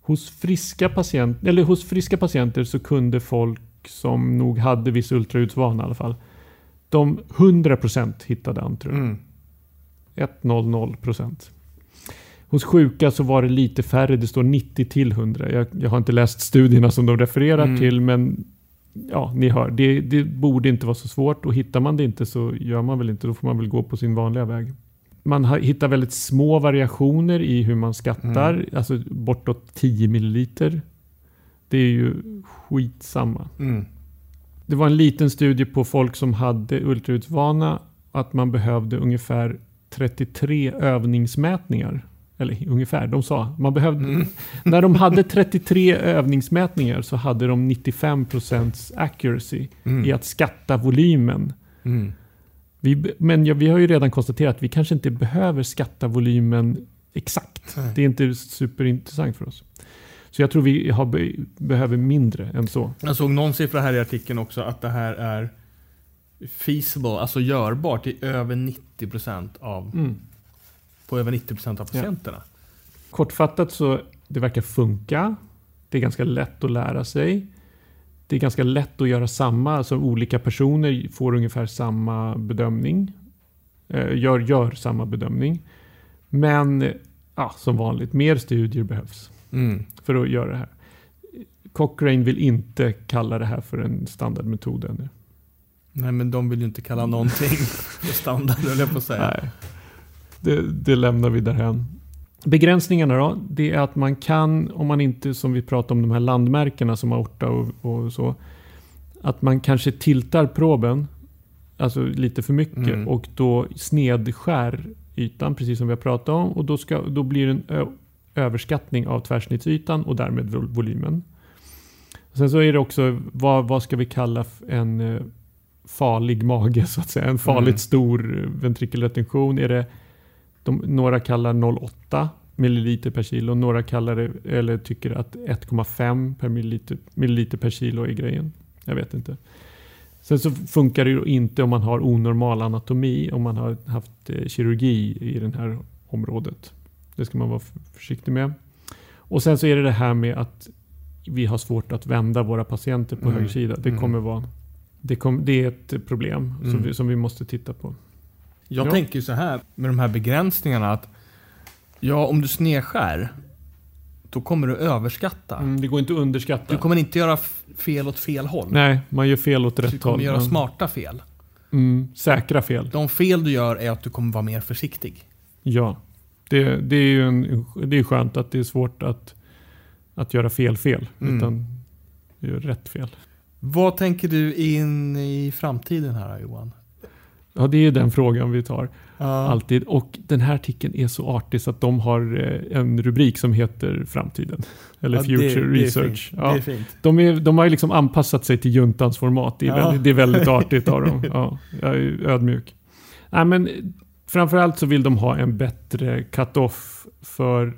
[SPEAKER 2] Hos friska, patient, eller hos friska patienter så kunde folk som nog hade viss ultraljudsvana i alla fall. De 100% hittade an tror jag.
[SPEAKER 1] Mm.
[SPEAKER 2] 100%. Hos sjuka så var det lite färre, det står 90 till 100. Jag, jag har inte läst studierna som de refererar
[SPEAKER 1] Mm.
[SPEAKER 2] till men ja, ni hör, det, det borde inte vara så svårt och hittar man det inte så gör man väl inte, då får man väl gå på sin vanliga väg. Man har, hittar väldigt små variationer i hur man skattar,
[SPEAKER 1] Mm.
[SPEAKER 2] alltså bortåt 10 milliliter. Det är ju skitsamma.
[SPEAKER 1] Mm.
[SPEAKER 2] Det var en liten studie på folk som hade ultraljudsvana. Att man behövde ungefär 33 övningsmätningar. Eller ungefär, de sa. Man behövde,
[SPEAKER 1] Mm.
[SPEAKER 2] När de hade 33 övningsmätningar så hade de 95% accuracy
[SPEAKER 1] Mm.
[SPEAKER 2] i att skatta volymen.
[SPEAKER 1] Mm.
[SPEAKER 2] Vi, men ja, vi har ju redan konstaterat att vi kanske inte behöver skatta volymen exakt.
[SPEAKER 1] Nej.
[SPEAKER 2] Det är inte superintressant för oss. Så jag tror vi har be, behöver mindre än så.
[SPEAKER 1] Jag såg någon siffra här i artikeln också att det här är feasible, alltså görbart i över 90% av,
[SPEAKER 2] Mm.
[SPEAKER 1] på över 90% av patienterna.
[SPEAKER 2] Kortfattat så det verkar funka. Det är ganska lätt att lära sig. Det är ganska lätt att göra samma, alltså olika personer får ungefär samma bedömning. Eh, Gör, gör samma bedömning. Men ja, som vanligt, mer studier behövs
[SPEAKER 1] Mm.
[SPEAKER 2] för att göra det här. Cochrane vill inte kalla det här för en standardmetod ännu.
[SPEAKER 1] Nej men de vill ju inte kalla någonting för standard höll jag på att säga.
[SPEAKER 2] Nej. Det, det lämnar vi därhen. Begränsningarna då? Det är att man kan, om man inte som vi pratade om de här landmärkena som aorta och, och så. Att man kanske tiltar proben, alltså lite för mycket
[SPEAKER 1] Mm.
[SPEAKER 2] och då snedskär ytan precis som vi har pratat om. Och då, ska, då blir det en överskattning av tvärsnittsytan och därmed vol- volymen. Sen så är det också, vad, vad ska vi kalla en eh, farlig mage så att säga? En farligt
[SPEAKER 1] Mm.
[SPEAKER 2] stor eh, ventrikelretention. Är det, de, några kallar 0,8 milliliter per kilo. Några kallar det, eller tycker att 1,5 per milliliter, milliliter per kilo är grejen. Jag vet inte. Sen så funkar det ju inte om man har onormal anatomi, om man har haft eh, kirurgi i det här området. Det ska man vara försiktig med. Och sen så är det det här med att vi har svårt att vända våra patienter på
[SPEAKER 1] Mm.
[SPEAKER 2] höger sida. Det
[SPEAKER 1] Mm.
[SPEAKER 2] kommer vara det, kom, det är ett problem som,
[SPEAKER 1] Mm.
[SPEAKER 2] vi, som vi måste titta på.
[SPEAKER 1] Jag
[SPEAKER 2] Ja.
[SPEAKER 1] tänker ju så här med de här begränsningarna att ja, om du snedskär då kommer du överskatta.
[SPEAKER 2] Mm, det går inte att underskatta.
[SPEAKER 1] Du kommer inte göra fel åt fel håll.
[SPEAKER 2] Nej, man gör fel åt
[SPEAKER 1] du
[SPEAKER 2] rätt
[SPEAKER 1] kommer
[SPEAKER 2] håll.
[SPEAKER 1] göra
[SPEAKER 2] Mm.
[SPEAKER 1] smarta fel.
[SPEAKER 2] Mm, säkra fel.
[SPEAKER 1] De fel du gör är att du kommer vara mer försiktig.
[SPEAKER 2] Ja. Det, det är ju en, det är skönt att det är svårt att, att göra fel fel.
[SPEAKER 1] Mm.
[SPEAKER 2] Utan göra rätt fel.
[SPEAKER 1] Vad tänker du in i framtiden här Johan?
[SPEAKER 2] Ja, det är den frågan vi tar.
[SPEAKER 1] Ja.
[SPEAKER 2] Alltid. Och den här artikeln är så artig så att de har eh, en rubrik som heter Framtiden. Eller
[SPEAKER 1] Ja,
[SPEAKER 2] Future
[SPEAKER 1] det, det är
[SPEAKER 2] Research.
[SPEAKER 1] fint.
[SPEAKER 2] Ja.
[SPEAKER 1] Det är fint.
[SPEAKER 2] De, är, de har ju liksom anpassat sig till juntans format. Det är,
[SPEAKER 1] Ja.
[SPEAKER 2] väldigt, det är väldigt artigt av dem. Ja, jag är ödmjuk. Nej, men framförallt så vill de ha en bättre cut-off för...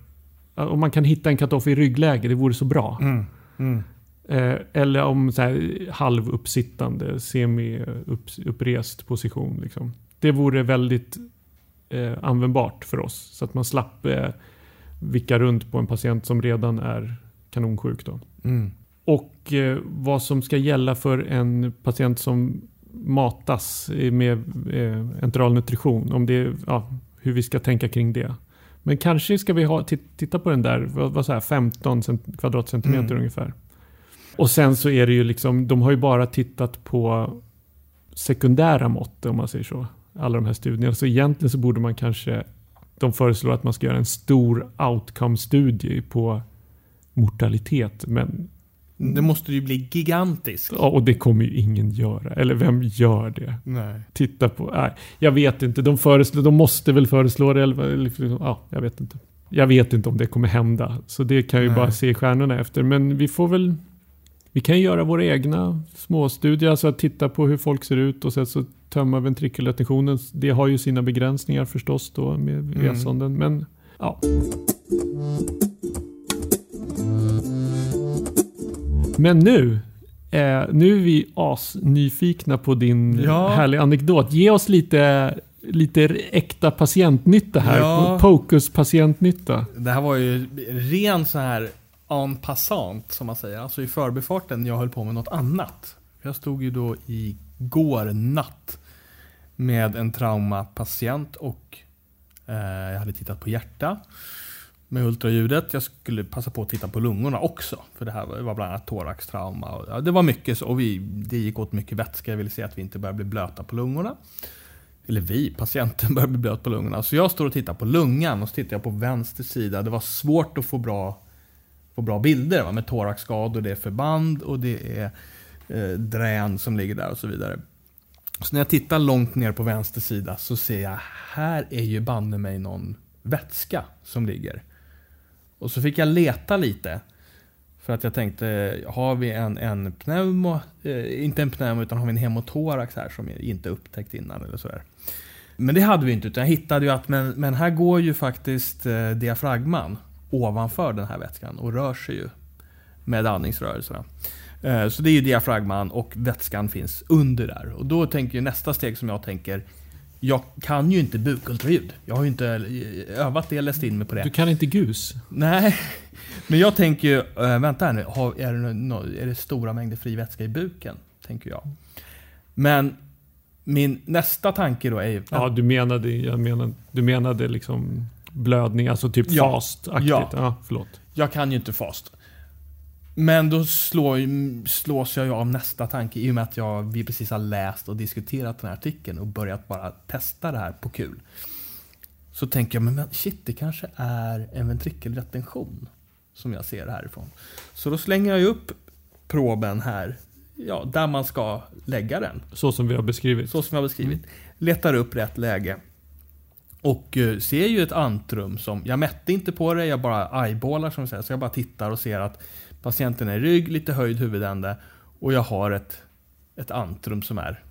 [SPEAKER 2] Om man kan hitta en cut-off i ryggläge, det vore så bra.
[SPEAKER 1] Mm. Mm.
[SPEAKER 2] Eh, eller om så här, halvuppsittande, semi-upprest position. Liksom. Det vore väldigt eh, användbart för oss. Så att man slapp eh, vicka runt på en patient som redan är kanonsjuk. Då.
[SPEAKER 1] Mm.
[SPEAKER 2] Och eh, vad som ska gälla för en patient som matas med eh, enteral nutrition. Om det, ja, hur vi ska tänka kring det. Men kanske ska vi ha, tit- titta på den där, vad, vad så här, 15 cent- kvadratcentimeter
[SPEAKER 1] Mm.
[SPEAKER 2] ungefär. Och sen så är det ju liksom, de har ju bara tittat på sekundära mått om man säger så. Alla de här studierna. Så egentligen så borde man kanske, de föreslår att man ska göra en stor outcome-studie på mortalitet. Men
[SPEAKER 1] Det måste ju bli gigantiskt.
[SPEAKER 2] Ja, och det kommer ju ingen göra. Eller vem gör det?
[SPEAKER 1] Nej.
[SPEAKER 2] Titta på... Nej, jag vet inte. De, föreslår, de måste väl föreslå det. Eller, eller, ja, jag vet inte. Jag vet inte om det kommer hända. Så det kan jag ju
[SPEAKER 1] Nej.
[SPEAKER 2] bara se stjärnorna efter. Men vi får väl... Vi kan göra våra egna småstudier. Alltså att titta på hur folk ser ut och sen så tömma ventrikelretentionen. Det har ju sina begränsningar förstås då med
[SPEAKER 1] Mm.
[SPEAKER 2] vesonden. Men ja. Men nu Eh, nu är vi asnyfikna på din
[SPEAKER 1] Ja.
[SPEAKER 2] härliga anekdot. Ge oss lite, lite äkta patientnytta här.
[SPEAKER 1] Ja.
[SPEAKER 2] Pocus patientnytta.
[SPEAKER 1] Det här var ju ren så här en passant som man säger. Alltså i förbifarten jag höll på med något annat. Jag stod ju då igår natt med en traumapatient och eh, jag hade tittat på hjärta med ultraljudet. Jag skulle passa på att titta på lungorna också. För det här var bland annat thoraxtrauma. Och, ja, det var mycket så. Och vi, det gick åt mycket vätska. Jag ville se att vi inte började bli blöta på lungorna. Eller vi, patienten började bli blöt på lungorna. Så jag står och tittar på lungan och så tittar jag på vänster sida. Det var svårt att få bra, få bra bilder va? med thoraxskador. Det är förband och det är eh, drän som ligger där och så vidare. Så när jag tittar långt ner på vänster sida så ser jag, här är ju banne mig någon vätska som ligger. Och så fick jag leta lite. För att jag tänkte, har vi en, en pneumo, eh, inte en pneumo utan har vi en hemotorax här som inte upptäckt innan eller sådär. Men det hade vi inte utan jag hittade ju att men, men här går ju faktiskt eh, diafragman ovanför den här vätskan och rör sig ju med andningsrörelserna. Eh, Så det är ju diafragman och vätskan finns under där. Och då tänker ju nästa steg som jag tänker, jag kan ju inte bukultraljud. Jag har ju inte eh, övat det, läst in mig på det.
[SPEAKER 2] Du kan inte gus.
[SPEAKER 1] Nej, men jag tänker ju, äh, vänta här nu, är, det är det stora mängder fri vätska i buken? Tänker jag. Men min nästa tanke då är ju,
[SPEAKER 2] Ja, du menade, jag menade, du menade liksom blödning, alltså typ
[SPEAKER 1] Ja.
[SPEAKER 2] fast-aktigt.
[SPEAKER 1] Ja.
[SPEAKER 2] Ja. förlåt.
[SPEAKER 1] jag kan ju inte fast. Men då slår, slås jag ju av nästa tanke i och med att jag, vi precis har läst och diskuterat den här artikeln och börjat bara testa det här på kul. Så tänker jag, men shit, det kanske är en ventrikelretention som jag ser härifrån. Så då slänger jag upp proben här, ja, där man ska lägga den.
[SPEAKER 2] Så som vi har beskrivit.
[SPEAKER 1] Så som jag har beskrivit. Letar upp rätt läge. Och eh, ser ju ett antrum som, jag mätte inte på det, jag bara eyeballar som säger. Så jag bara tittar och ser att patienten är i rygg, lite höjd huvudände. Och jag har ett, ett antrum som är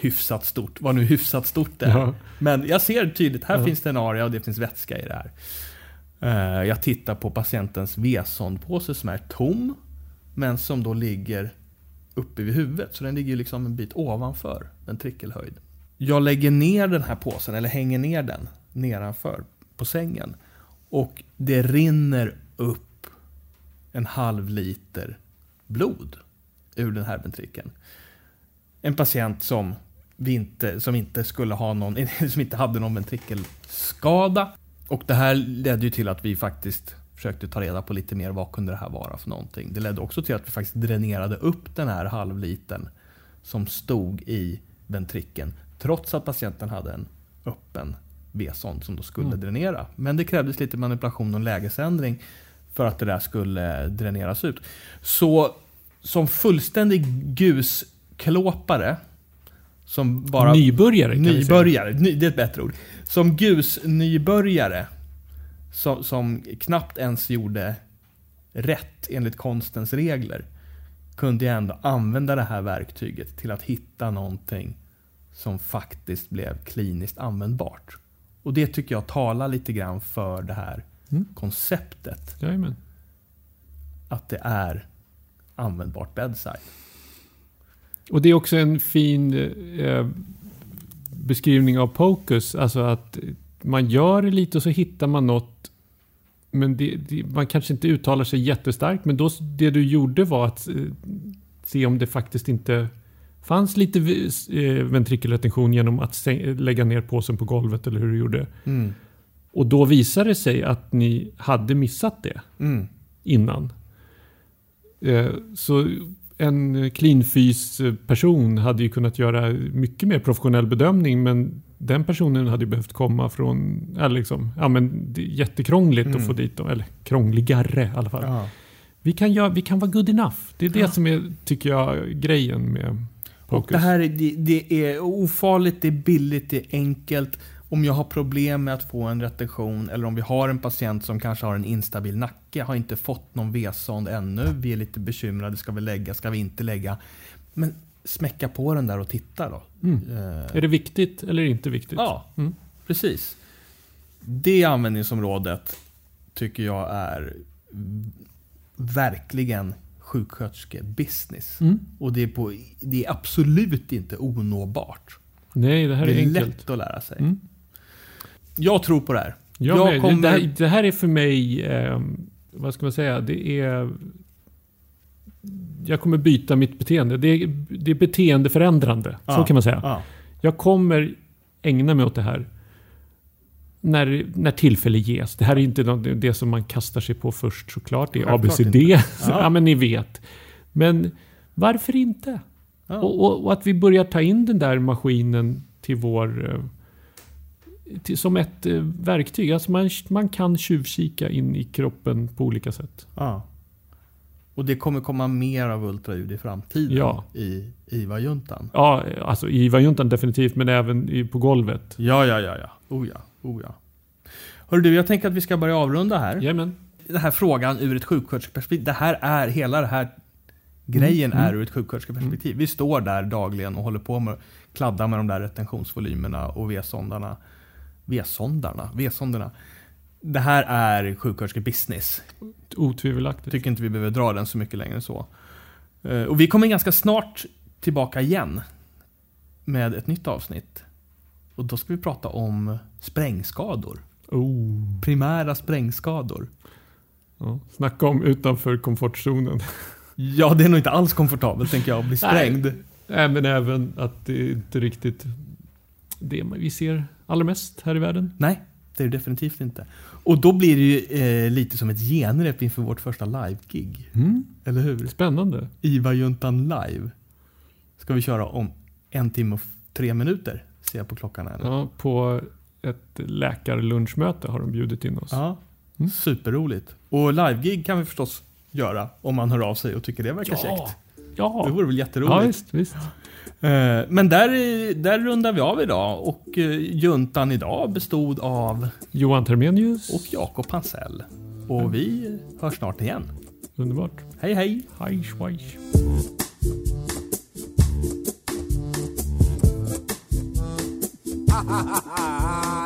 [SPEAKER 1] hyfsat stort. Vad nu hyfsat stort är.
[SPEAKER 2] Ja.
[SPEAKER 1] Men jag ser tydligt, här
[SPEAKER 2] Ja.
[SPEAKER 1] finns det en area och det finns vätska i det här. Eh, Jag tittar på patientens V-sondpåse som är tom. Men som då ligger uppe vid huvudet. Så den ligger liksom en bit ovanför ventrikelhöjd. Jag lägger ner den här påsen, eller hänger ner den nedanför på sängen. Och det rinner upp en halv liter blod ur den här ventrikeln. En patient som, vi inte, som inte skulle ha någon, som inte hade någon ventrikelskada. Och det här ledde ju till att vi faktiskt försökte ta reda på lite mer vad kunde det här vara för någonting. Det ledde också till att vi faktiskt dränerade upp den här halvliten som stod i ventrikeln. Trots att patienten hade en öppen V-sond som då skulle
[SPEAKER 2] Mm.
[SPEAKER 1] dränera. Men det krävdes lite manipulation och lägesändring för att det där skulle dräneras ut. Så som fullständig gusklåpare som bara...
[SPEAKER 2] Nybörjare.
[SPEAKER 1] Nybörjare, ny, det är ett bättre ord. Som gus-nybörjare, som, som knappt ens gjorde rätt enligt konstens regler, kunde jag ändå använda det här verktyget till att hitta någonting som faktiskt blev kliniskt användbart. Och det tycker jag talar lite grann för det här
[SPEAKER 2] Mm.
[SPEAKER 1] konceptet,
[SPEAKER 2] Jajamän.
[SPEAKER 1] att det är användbart bedside.
[SPEAKER 2] Och det är också en fin eh, beskrivning av Pocus. Alltså att man gör det lite och så hittar man något. Men det, det, man kanske inte uttalar sig jättestarkt. Men då, det du gjorde var att eh, se om det faktiskt inte fanns lite eh, ventrikelretention genom att lägga ner påsen på golvet eller hur du gjorde.
[SPEAKER 1] Mm.
[SPEAKER 2] Och då visade det sig att ni hade missat det
[SPEAKER 1] Mm.
[SPEAKER 2] innan. Eh, Så en cleanfys person hade ju kunnat göra mycket mer professionell bedömning men den personen hade ju behövt komma från, eller liksom, ja men det är jättekrångligt
[SPEAKER 1] Mm.
[SPEAKER 2] att få dit dem, eller krångligare i alla fall.
[SPEAKER 1] Ja.
[SPEAKER 2] Vi, kan göra, vi kan vara good enough. Det är det
[SPEAKER 1] Ja.
[SPEAKER 2] som är, tycker jag, grejen med
[SPEAKER 1] Det här är, det, det är ofarligt, det är billigt, det är enkelt. Om jag har problem med att få en retention eller om vi har en patient som kanske har en instabil nacke, har inte fått någon V-sond ännu, vi är lite bekymrade, ska vi lägga, ska vi inte lägga? Men smäcka på den där och titta då.
[SPEAKER 2] Mm.
[SPEAKER 1] Eh,
[SPEAKER 2] Är det viktigt eller inte viktigt?
[SPEAKER 1] ja,
[SPEAKER 2] Mm.
[SPEAKER 1] precis. Det användningsområdet tycker jag är verkligen sjuksköterskebusiness.
[SPEAKER 2] Mm.
[SPEAKER 1] Och det är, på, det är absolut inte onåbart.
[SPEAKER 2] Nej, det här
[SPEAKER 1] det
[SPEAKER 2] är,
[SPEAKER 1] är
[SPEAKER 2] enkelt.
[SPEAKER 1] lätt att lära sig.
[SPEAKER 2] Mm.
[SPEAKER 1] Jag tror på det här.
[SPEAKER 2] Jag
[SPEAKER 1] Jag kommer-
[SPEAKER 2] det, här, det här är för mig, eh, vad ska man säga, det är... Jag kommer byta mitt beteende. Det är, det är beteendeförändrande. Så
[SPEAKER 1] Ja.
[SPEAKER 2] kan man säga.
[SPEAKER 1] Ja.
[SPEAKER 2] Jag kommer ägna mig åt det här när, när tillfälle ges. Det här är inte det som man kastar sig på först såklart. Det är
[SPEAKER 1] Självklart
[SPEAKER 2] ABCD.
[SPEAKER 1] Ja.
[SPEAKER 2] ja. men ni vet. Men varför inte?
[SPEAKER 1] Ja.
[SPEAKER 2] Och, och, och att vi börjar ta in den där maskinen till vår... eh, Till, som ett eh, verktyg. Alltså man, man kan tjuvkika in i kroppen på olika sätt.
[SPEAKER 1] Ja. Och det kommer komma mer av ultraljud i framtiden
[SPEAKER 2] Ja.
[SPEAKER 1] i IVA-juntan.
[SPEAKER 2] Ja, alltså i IVA-juntan definitivt, men även på golvet.
[SPEAKER 1] Ja, ja, ja, ja. Oh ja, oh ja. Hörru du, jag tänker att vi ska börja avrunda här.
[SPEAKER 2] Jajamän.
[SPEAKER 1] Den här frågan ur ett sjuksköterskeperspektiv. Det här är, hela det här grejen
[SPEAKER 2] Mm,
[SPEAKER 1] är ur ett sjuksköterskeperspektiv. Vi står där dagligen och håller på med kladda med de där retentionsvolymerna och V-sondarna. V-sondarna? V-sonderna. Det här är sjuksköterskebusiness.
[SPEAKER 2] Otvivelaktigt.
[SPEAKER 1] Tycker inte vi behöver dra den så mycket längre än så. Eh, Och vi kommer ganska snart tillbaka igen med ett nytt avsnitt. Och då ska vi prata om sprängskador.
[SPEAKER 2] Oh.
[SPEAKER 1] Primära sprängskador.
[SPEAKER 2] Ja, snacka om utanför komfortzonen.
[SPEAKER 1] Ja, det är nog inte alls komfortabelt tänker jag att bli sprängd.
[SPEAKER 2] Nej, men även att det är inte riktigt det vi ser allra mest här i världen.
[SPEAKER 1] Nej, det är det definitivt inte. Och då blir det ju eh, lite som ett genrep inför vårt första live-gig. Eller hur?
[SPEAKER 2] Spännande.
[SPEAKER 1] IVA-juntan live. Ska vi köra om en timme och tre minuter. Ser jag på klockan här nu.
[SPEAKER 2] Ja, på ett läkarlunchmöte har de bjudit in oss.
[SPEAKER 1] Ja,
[SPEAKER 2] Mm.
[SPEAKER 1] superroligt. Och live-gig kan vi förstås göra om man hör av sig och tycker det verkar käckt.
[SPEAKER 2] Ja,
[SPEAKER 1] Det vore väl
[SPEAKER 2] ja
[SPEAKER 1] jätteroligt.
[SPEAKER 2] visst, visst.
[SPEAKER 1] Eh, Men där, där rundar vi av idag och eh, juntan idag bestod av
[SPEAKER 2] Johan Termenius.
[SPEAKER 1] och Jakob Hansell. Och vi hörs snart igen.
[SPEAKER 2] Underbart.
[SPEAKER 1] Hej hej!
[SPEAKER 2] Hej schweich.
[SPEAKER 3] ha ha ha